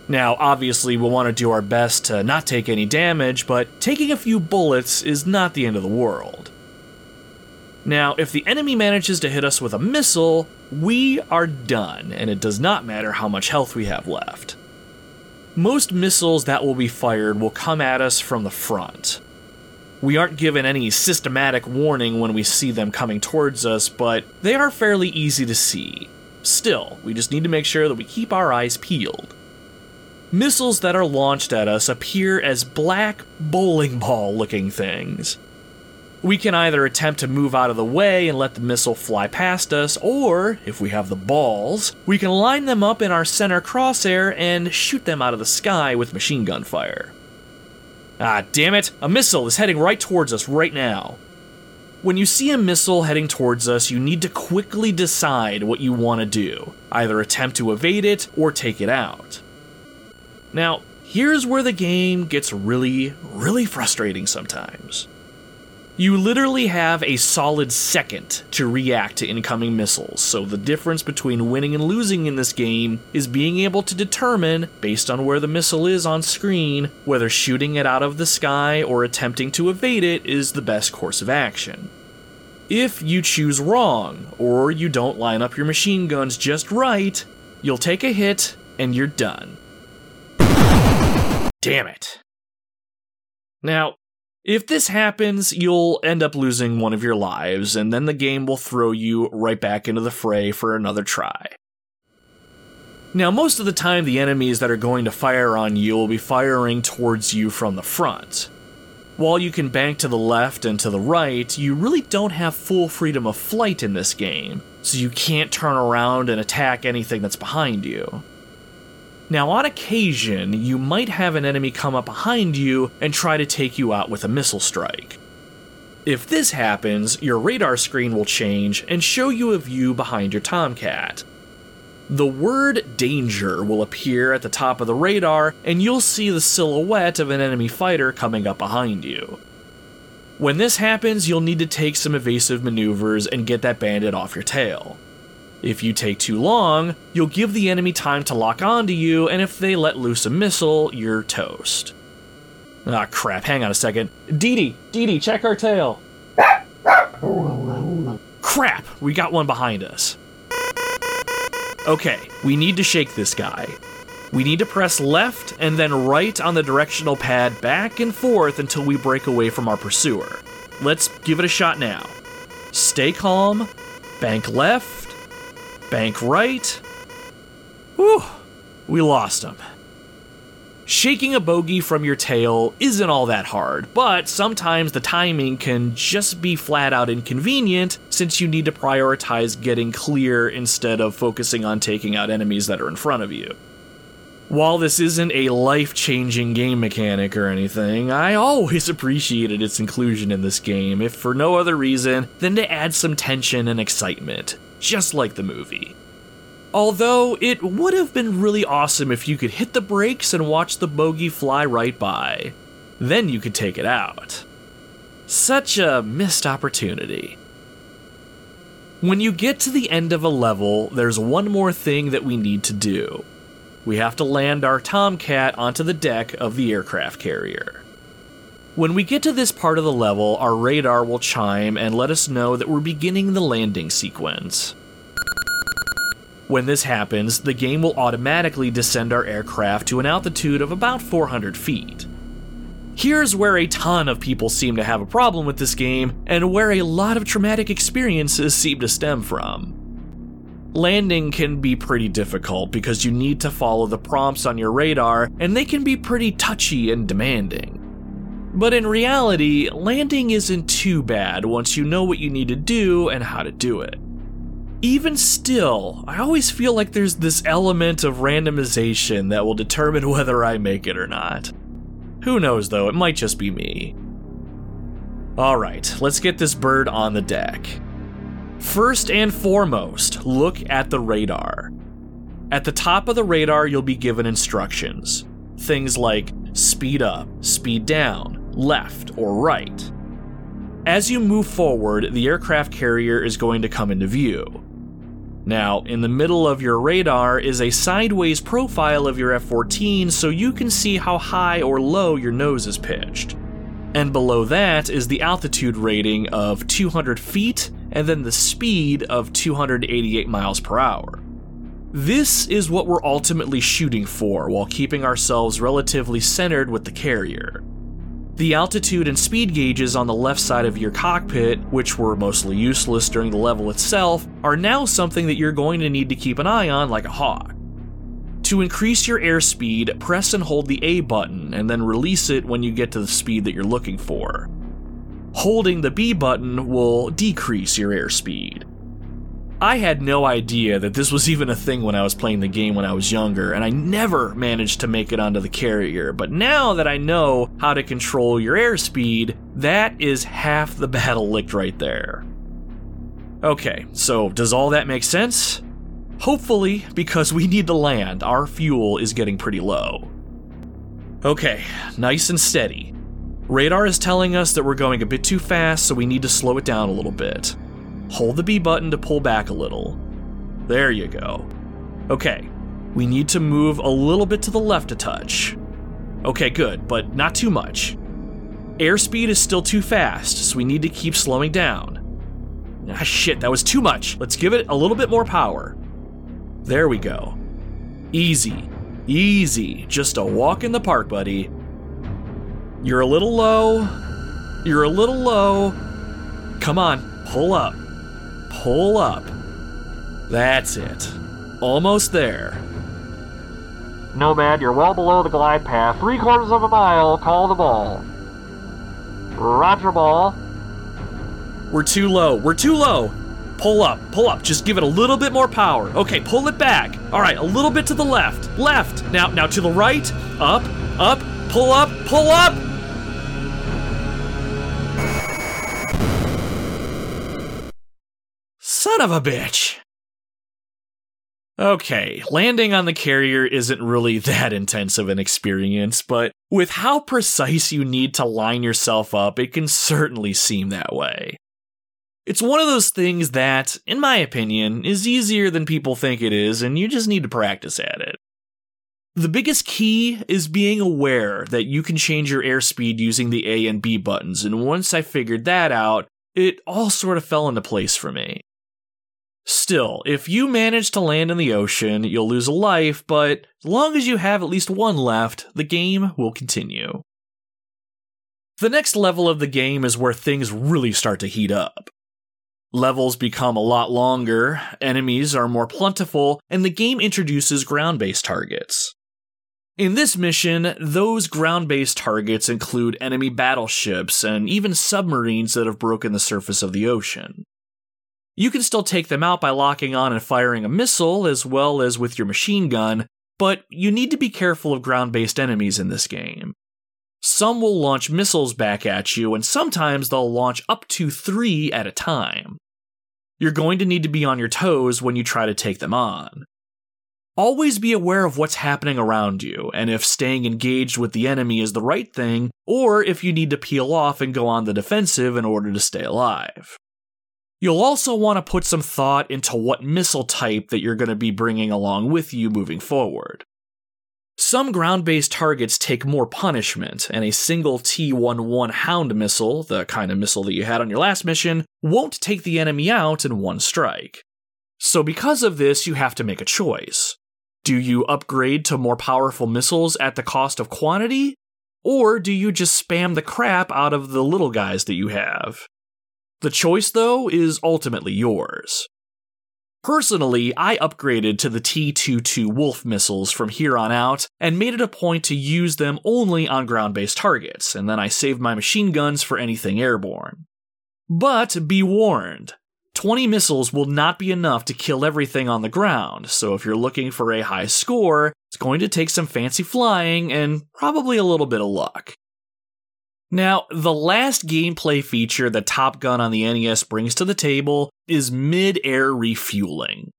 Now, obviously, we'll want to do our best to not take any damage, but taking a few bullets is not the end of the world. Now, if the enemy manages to hit us with a missile, we are done, and it does not matter how much health we have left. Most missiles that will be fired will come at us from the front. We aren't given any systematic warning when we see them coming towards us, but they are fairly easy to see. Still, we just need to make sure that we keep our eyes peeled. Missiles that are launched at us appear as black bowling ball looking things. We can either attempt to move out of the way and let the missile fly past us, or, if we have the balls, we can line them up in our center crosshair and shoot them out of the sky with machine gun fire. Ah, damn it! A missile is heading right towards us right now. When you see a missile heading towards us, you need to quickly decide what you want to do either attempt to evade it or take it out. Now, here's where the game gets really, really frustrating sometimes. You literally have a solid second to react to incoming missiles, so the difference between winning and losing in this game is being able to determine, based on where the missile is on screen, whether shooting it out of the sky or attempting to evade it is the best course of action. If you choose wrong, or you don't line up your machine guns just right, you'll take a hit and you're done. Damn it. Now, if this happens, you'll end up losing one of your lives, and then the game will throw you right back into the fray for another try. Now, most of the time, the enemies that are going to fire on you will be firing towards you from the front. While you can bank to the left and to the right, you really don't have full freedom of flight in this game, so you can't turn around and attack anything that's behind you. Now, on occasion, you might have an enemy come up behind you and try to take you out with a missile strike. If this happens, your radar screen will change and show you a view behind your Tomcat. the word danger will appear at the top of the radar, and you'll see the silhouette of an enemy fighter coming up behind you. When this happens, you'll need to take some evasive maneuvers and get that bandit off your tail. If you take too long, you'll give the enemy time to lock onto you, and if they let loose a missile, you're toast. Ah, crap, hang on a second. Dee Dee, Dee Dee, check our tail. crap, we got one behind us. Okay, we need to shake this guy. We need to press left and then right on the directional pad back and forth until we break away from our pursuer. Let's give it a shot now. Stay calm, bank left, bank right. Whew, we lost him. Shaking a bogey from your tail isn't all that hard, but sometimes the timing can just be flat out inconvenient since you need to prioritize getting clear instead of focusing on taking out enemies that are in front of you. While this isn't a life changing game mechanic or anything, I always [laughs] appreciated its inclusion in this game, if for no other reason than to add some tension and excitement, just like the movie. Although it would have been really awesome if you could hit the brakes and watch the bogey fly right by. Then you could take it out. Such a missed opportunity. When you get to the end of a level, there's one more thing that we need to do. We have to land our Tomcat onto the deck of the aircraft carrier. When we get to this part of the level, our radar will chime and let us know that we're beginning the landing sequence. When this happens, the game will automatically descend our aircraft to an altitude of about 400 feet. Here's where a ton of people seem to have a problem with this game, and where a lot of traumatic experiences seem to stem from. Landing can be pretty difficult because you need to follow the prompts on your radar, and they can be pretty touchy and demanding. But in reality, landing isn't too bad once you know what you need to do and how to do it. Even still, I always feel like there's this element of randomization that will determine [laughs] whether I make it or not. Who knows though, it might just be me. Alright, let's get this bird on the deck. First and foremost, look at the radar. At the top of the radar, you'll be given instructions. Things like speed up, speed down, left, or right. As you move forward, the aircraft carrier is going to come into view. Now, in the middle of your radar is a sideways profile of your F 14 so you can see how high or low your nose is pitched. And below that is the altitude rating of 200 feet and then the speed of 288 miles per hour. This is what we're ultimately shooting for while keeping ourselves relatively centered with the carrier. The altitude and speed gauges on the left side of your cockpit, which were mostly useless during the level itself, are now something that you're going to need to keep an eye on like a hawk. To increase your airspeed, press and hold the A button and then release it when you get to the speed that you're looking for. Holding the B button will decrease your airspeed. I had no idea that this was even a thing when I was playing the game when I was younger, and I never managed to make it onto the carrier. But now that I know how to control your airspeed, that is half the [laughs] battle licked right there. Okay, so does all that make sense? Hopefully, because we need to land, our fuel is getting pretty low. Okay, nice and steady. Radar is telling us that we're going a bit too fast, so we need to slow it down a little bit. Hold the B button to pull back a little. There you go. Okay, we need to move a little bit to the left a touch. Okay, good, but not too much. Airspeed is still too fast, so we need to keep slowing down. Ah, shit, that was too much. Let's give it a little bit more power. There we go. Easy. Easy. Just a walk in the park, buddy. You're a little low. You're a little low. Come on, pull up pull up. That's it. Almost there. Nomad, you're well below the glide path. Three quarters of a mile. Call the ball. Roger ball. We're too low. We're too low. Pull up. Pull up. Just give it a little bit more power. Okay, pull it back. All right, a little bit to the left. Left. Now, now to the right. Up. Up. Pull up. Pull up. Son of a bitch! Okay, landing on the carrier isn't really [laughs] that intense of an experience, but with how precise you need to line yourself up, it can certainly seem that way. It's one of those things that, in my opinion, is easier than people think it is, and you just need to practice at it. The biggest key is being aware that you can change your airspeed using the A and B buttons, and once I figured that out, it all sort of fell into place for me. Still, if you manage to land in the ocean, you'll lose a life, but as long as you have at least one left, the game will continue. The next level of the game is where things really start to heat up. Levels become a lot longer, enemies are more plentiful, and the game introduces ground based targets. In this mission, those ground based targets include enemy battleships and even submarines that have broken the surface of the ocean. You can still take them out by locking on and firing a missile as well as with your machine gun, but you need to be careful of ground based enemies in this game. Some will launch missiles back at you, and sometimes they'll launch up to three at a time. You're going to need to be on your toes when you try to take them on. Always be aware of what's happening around you, and if staying engaged with the enemy is the right thing, or if you need to peel off and go on the defensive in order to stay alive. You'll also want to put some thought into what missile type that you're going to be bringing along with you moving forward. Some ground based targets take more punishment, and a single T 11 Hound missile, the kind of missile that you had on your last mission, won't take the enemy out in one strike. So, because of this, you have to make a choice. Do you upgrade to more powerful missiles at the cost of quantity? Or do you just spam the crap out of the little guys that you have? The choice, though, is ultimately yours. Personally, I upgraded to the T 22 Wolf missiles from here on out and made it a point to use them only on ground based targets, and then I saved my machine guns for anything airborne. But be warned 20 missiles will not be enough to kill everything on the ground, so if you're looking for a high score, it's going to take some fancy flying and probably a little bit of luck. Now, the last gameplay feature that Top Gun on the NES brings to the table is mid air refueling.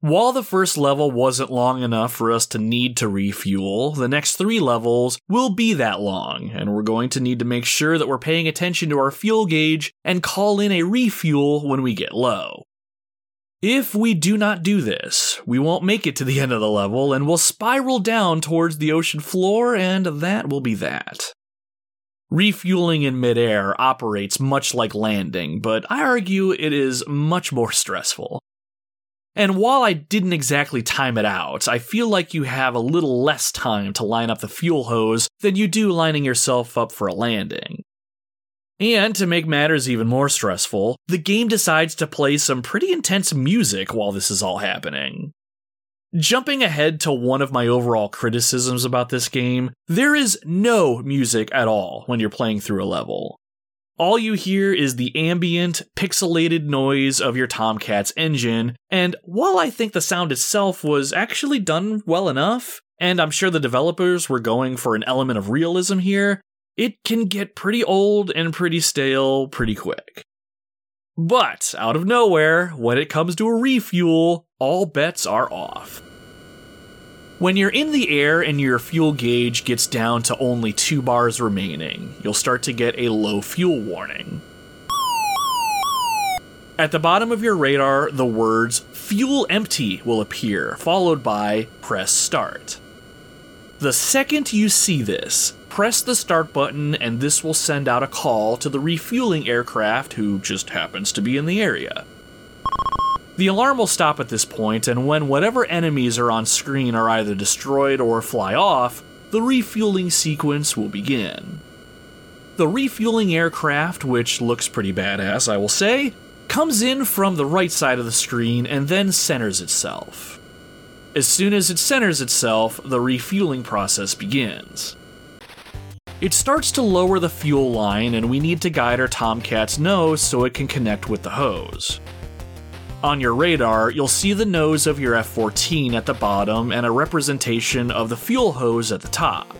While the first level wasn't long enough for us to need to refuel, the next three levels will be that long, and we're going to need to make sure that we're paying attention to our fuel gauge and call in a refuel when we get low. If we do not do this, we won't make it to the end of the level and we'll spiral down towards the ocean floor, and that will be that. Refueling in midair operates much like landing, but I argue it is much more stressful. And while I didn't exactly time it out, I feel like you have a little less time to line up the fuel hose than you do lining yourself up for a landing. And to make matters even more stressful, the game decides to play some pretty intense music while this is all happening. Jumping ahead to one of my overall criticisms about this game, there is no music at all when you're playing through a level. All you hear is the ambient, pixelated noise of your Tomcat's engine, and while I think the sound itself was actually done well enough, and I'm sure the developers were going for an element of realism here, it can get pretty old and pretty stale pretty quick. But out of nowhere, when it comes to a refuel, all bets are off. When you're in the air and your fuel gauge gets down to only two bars remaining, you'll start to get a low fuel warning. At the bottom of your radar, the words fuel empty will appear, followed by press start. The second you see this, press the start button and this will send out a call to the refueling aircraft who just happens to be in the area. The alarm will stop at this point, and when whatever enemies are on screen are either destroyed or fly off, the refueling sequence will begin. The refueling aircraft, which looks pretty badass, I will say, comes in from the right side of the screen and then centers itself. As soon as it centers itself, the refueling process begins. It starts to lower the fuel line, and we need to guide our Tomcat's nose so it can connect with the hose. On your radar, you'll see the nose of your F 14 at the bottom and a representation of the fuel hose at the top.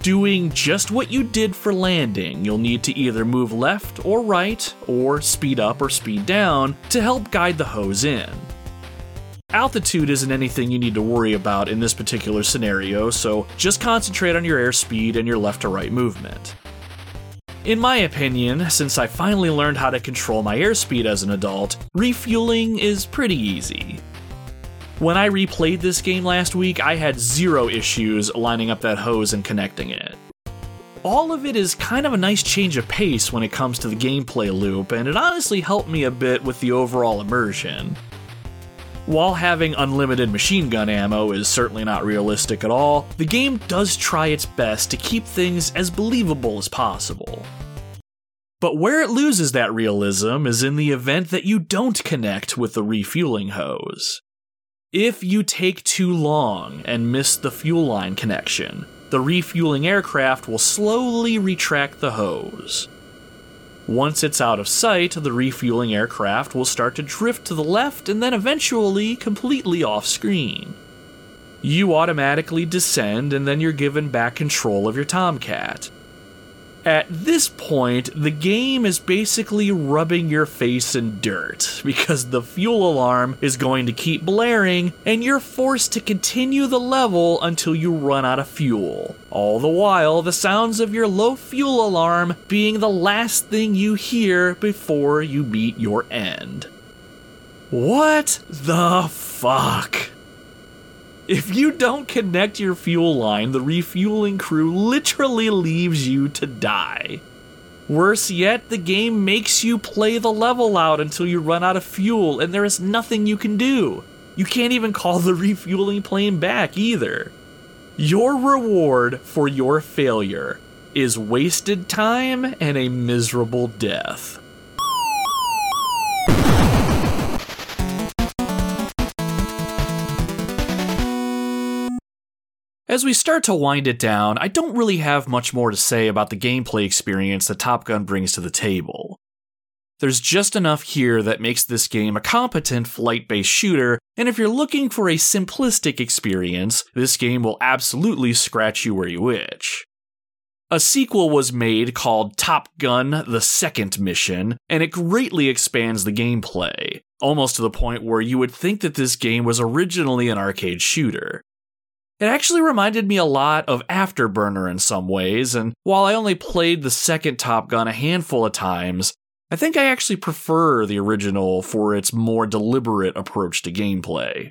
Doing just what you did for landing, you'll need to either move left or right, or speed up or speed down to help guide the hose in. altitude isn't anything you need to worry about in this particular scenario, so just concentrate on your airspeed and your left to right movement. In my opinion, since I finally learned how to control my airspeed as an adult, refueling is pretty easy. When I replayed this game last week, I had zero issues lining up that hose and connecting it. All of it is kind of a nice change of pace when it comes to the gameplay loop, and it honestly helped me a bit with the overall immersion. While having unlimited machine gun ammo is certainly not realistic at all, the game does try its best to keep things as believable as possible. But where it loses that realism is in the event that you don't connect with the refueling hose. If you take too long and miss the fuel line connection, the refueling aircraft will slowly retract the hose. Once it's out of sight, the refueling aircraft will start to drift to the left and then eventually completely off screen. You automatically descend and then you're given back control of your Tomcat. At this point, the game is basically rubbing your face in dirt because the fuel alarm is going to keep blaring and you're forced to continue the level until you run out of fuel. All the while, the sounds of your low fuel alarm being the last thing you hear before you meet your end. What the fuck? If you don't connect your fuel line, the refueling crew literally leaves you to die. Worse yet, the game makes you play the level out until you run out of fuel, and there is nothing you can do. You can't even call the [laughs] refueling plane back either. Your reward for your failure is wasted time and a miserable death. As we start to wind it down, I don't really have much more to say about the gameplay experience that Top Gun brings to the table. There's just enough here that makes this game a competent flight based shooter, and if you're looking for a simplistic experience, this game will absolutely scratch you where you itch. A sequel was made called Top Gun The Second Mission, and it greatly expands the gameplay, almost to the point where you would think that this game was originally an arcade shooter. It actually reminded me a lot of Afterburner in some ways, and while I only played the second Top Gun a handful of times, I think I actually prefer the original for its more deliberate approach to gameplay.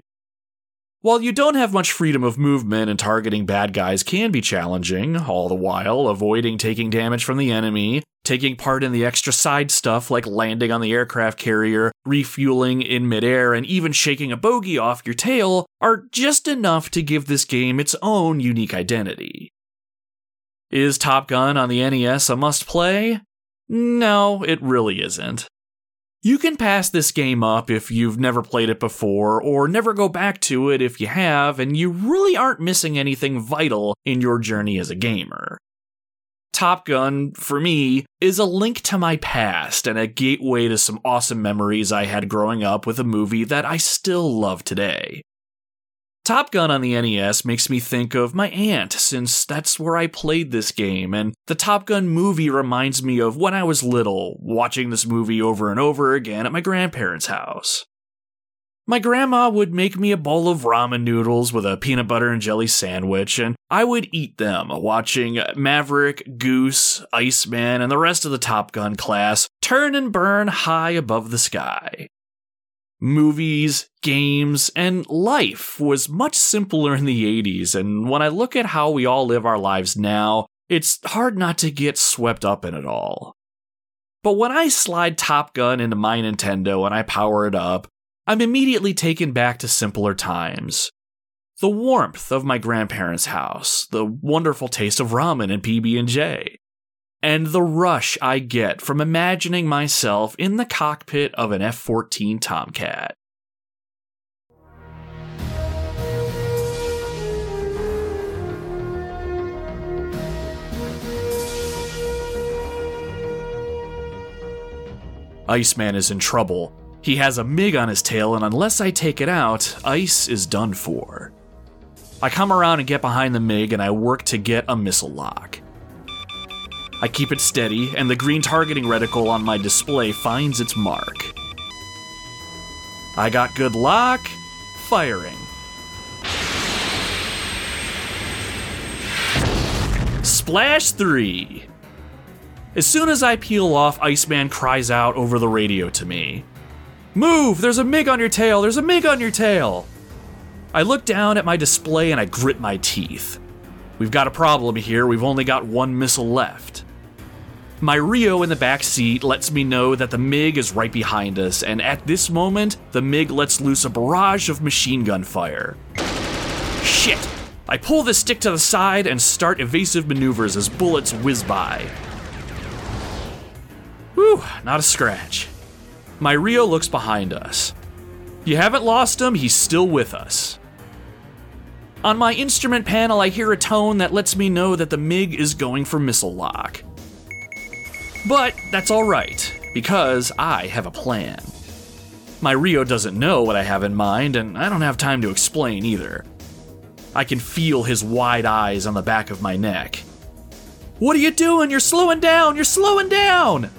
While you don't have much freedom of movement and targeting bad guys can be challenging, all the while avoiding taking damage from the enemy, taking part in the extra side stuff like landing on the aircraft carrier, refueling in midair, and even shaking a bogey off your tail are just enough to give this game its own unique identity. Is Top Gun on the NES a must play? No, it really isn't. You can pass this game up if you've never played it before, or never go back to it if you have, and you really aren't missing anything vital in your journey as a gamer. Top Gun, for me, is a link to my past and a gateway to some awesome memories I had growing up with a movie that I still love today. Top Gun on the NES makes me think of my aunt, since that's where I played this game, and the Top Gun movie reminds me of when I was little, watching this movie over and over again at my grandparents' house. My grandma would make me a bowl of ramen noodles with a peanut butter and jelly sandwich, and I would eat them, watching Maverick, Goose, Iceman, and the rest of the Top Gun class turn and burn high above the sky movies, games, and life was much simpler in the 80s, and when I look at how we all live our lives now, it's hard not to get swept up in it all. But when I slide Top Gun into my Nintendo and I power it up, I'm immediately taken back to simpler times. The warmth of my grandparents' house, the wonderful taste of ramen and PB&J, and the rush I get from imagining myself in the cockpit of an F 14 Tomcat. Iceman is in trouble. He has a MiG on his tail, and unless I take it out, Ice is done for. I come around and get behind the MiG, and I work to get a missile lock. I keep it steady, and the green targeting reticle on my display finds its mark. I got good luck, firing. Splash 3. As soon as I peel off, Iceman cries out over the radio to me Move! There's a MiG on your tail! There's a MiG on your tail! I look down at my display and I grit my teeth. We've got a problem here, we've only got one missile left. My Rio in the back seat lets me know that the MiG is right behind us, and at this moment, the MiG lets loose a barrage of machine gun fire. Shit! I pull the stick to the side and start evasive maneuvers as bullets whiz by. Whew, not a scratch. My Rio looks behind us. You haven't lost him, he's still with us. On my instrument panel, I hear a tone that lets me know that the MiG is going for missile lock. But that's alright, because I have a plan. My Rio doesn't know what I have in mind, and I don't have time to explain either. I can feel his wide eyes on the back of my neck. What are you doing? You're slowing down! You're slowing down!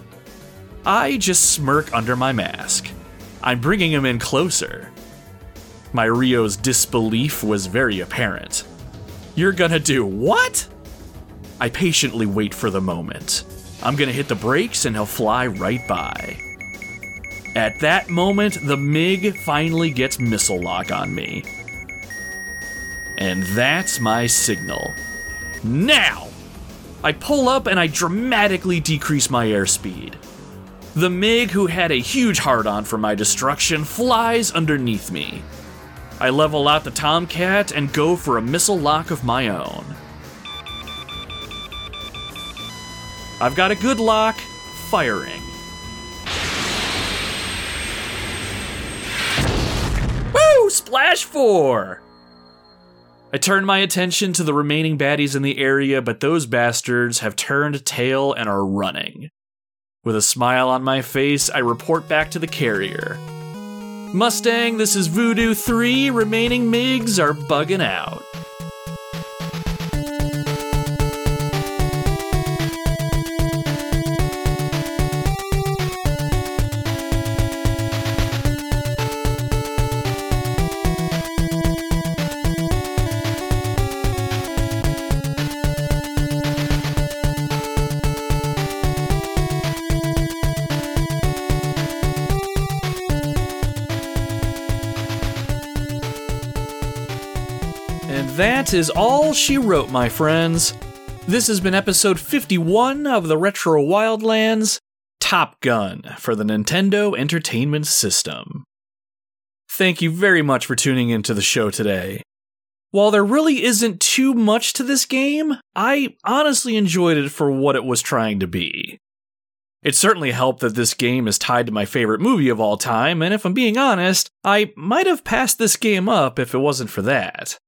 I just smirk under my mask. I'm bringing him in closer. My Rio's disbelief was very apparent. You're gonna do what? I patiently wait for the moment. I'm gonna hit the brakes and he'll fly right by. At that moment, the MiG finally gets missile lock on me. And that's my signal. Now! I pull up and I dramatically decrease my airspeed. The MiG, who had a huge hard on for my destruction, flies underneath me. I level out the Tomcat and go for a missile lock of my own. I've got a good lock, firing. Woo! Splash 4! I turn my attention to the remaining baddies in the area, but those bastards have turned tail and are running. With a smile on my face, I report back to the carrier. Mustang, this is Voodoo 3. Remaining MiGs are bugging out. That is all she wrote, my friends. This has been episode 51 of the Retro Wildlands Top Gun for the Nintendo Entertainment System. Thank you very much for tuning into the show today. While there really isn't too much to this game, I honestly enjoyed it for what it was trying to be. It certainly helped that this game is tied to my favorite movie of all time, and if I'm being honest, I might have passed this game up if it wasn't for that.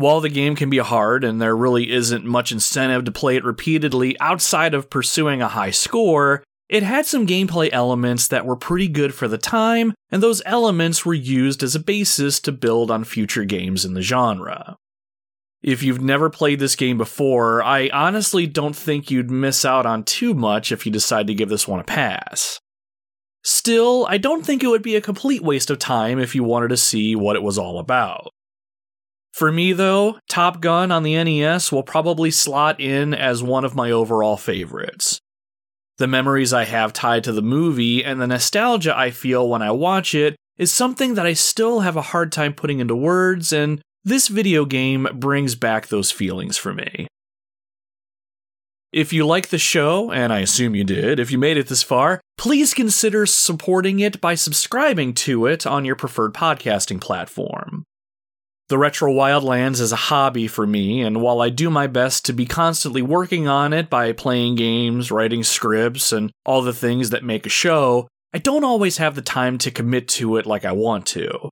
While the game can be hard and there really isn't much incentive to play it repeatedly outside of pursuing a high score, it had some gameplay elements that were pretty good for the time, and those elements were used as a basis to build on future games in the genre. If you've never played this game before, I honestly don't think you'd miss out on too much if you decide to give this one a pass. Still, I don't think it would be a complete waste of time if you wanted to see what it was all about. For me, though, Top Gun on the NES will probably slot in as one of my overall favorites. The memories I have tied to the movie and the nostalgia I feel when I watch it is something that I still have a hard time putting into words, and this video game brings back those feelings for me. If you like the show, and I assume you did, if you made it this far, please consider supporting it by subscribing to it on your preferred podcasting platform. The Retro Wildlands is a hobby for me, and while I do my best to be constantly working on it by playing games, writing scripts, and all the things that make a show, I don't always have the time to commit to it like I want to.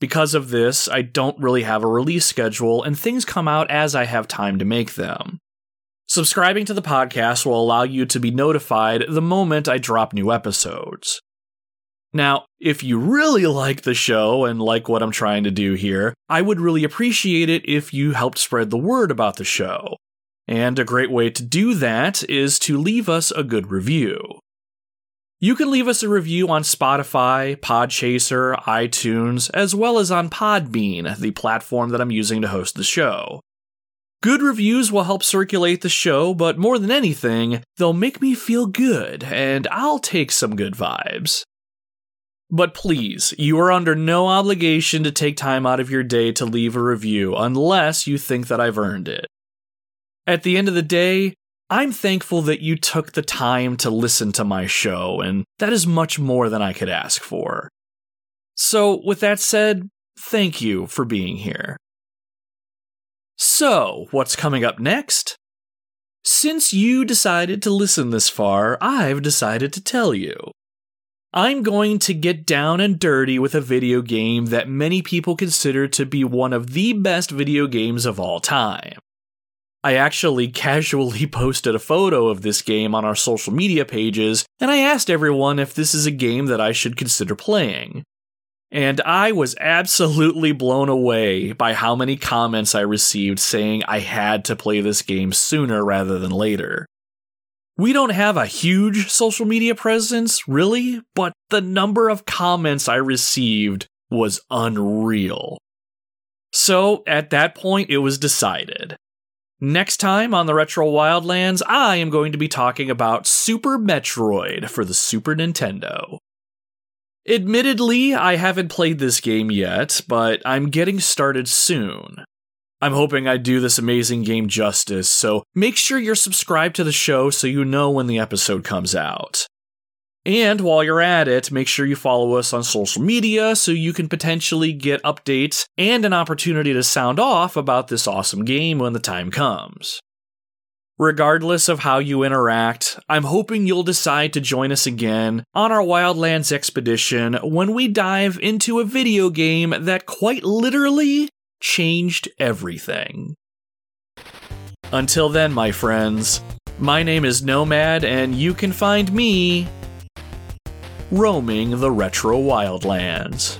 Because of this, I don't really have a release schedule, and things come out as I have time to make them. Subscribing to the podcast will allow you to be notified the moment I drop new episodes. Now, if you really like the show and like what I'm trying to do here, I would really appreciate it if you helped spread the word about the show. And a great way to do that is to leave us a good review. You can leave us a review on Spotify, Podchaser, iTunes, as well as on Podbean, the platform that I'm using to host the show. Good reviews will help circulate the show, but more than anything, they'll make me feel good, and I'll take some good vibes. But please, you are under no obligation to take time out of your day to leave a review unless you think that I've earned it. At the end of the day, I'm thankful that you took the time to listen to my show, and that is much more than I could ask for. So, with that said, thank you for being here. So, what's coming up next? Since you decided to listen this far, I've decided to tell you. I'm going to get down and dirty with a video game that many people consider to be one of the best video games of all time. I actually [laughs] casually posted a photo of this game on our social media pages, and I asked everyone if this is a game that I should consider playing. And I was absolutely blown away by how many comments I received saying I had to play this game sooner rather than later. We don't have a huge social media presence, really, but the number of comments I received was unreal. So at that point, it was decided. Next time on the Retro Wildlands, I am going to be talking about Super Metroid for the Super Nintendo. Admittedly, I haven't played this game yet, but I'm getting started soon. I'm hoping I do this amazing game justice, so make sure you're subscribed to the show so you know when the episode comes out. And while you're at it, make sure you follow us on social media so you can potentially get updates and an opportunity to sound off about this awesome game when the time comes. Regardless of how you interact, I'm hoping you'll decide to join us again on our Wildlands expedition when we dive into a video game that quite literally changed everything. Until then, my friends, my name is Nomad, and you can find me roaming the retro wildlands.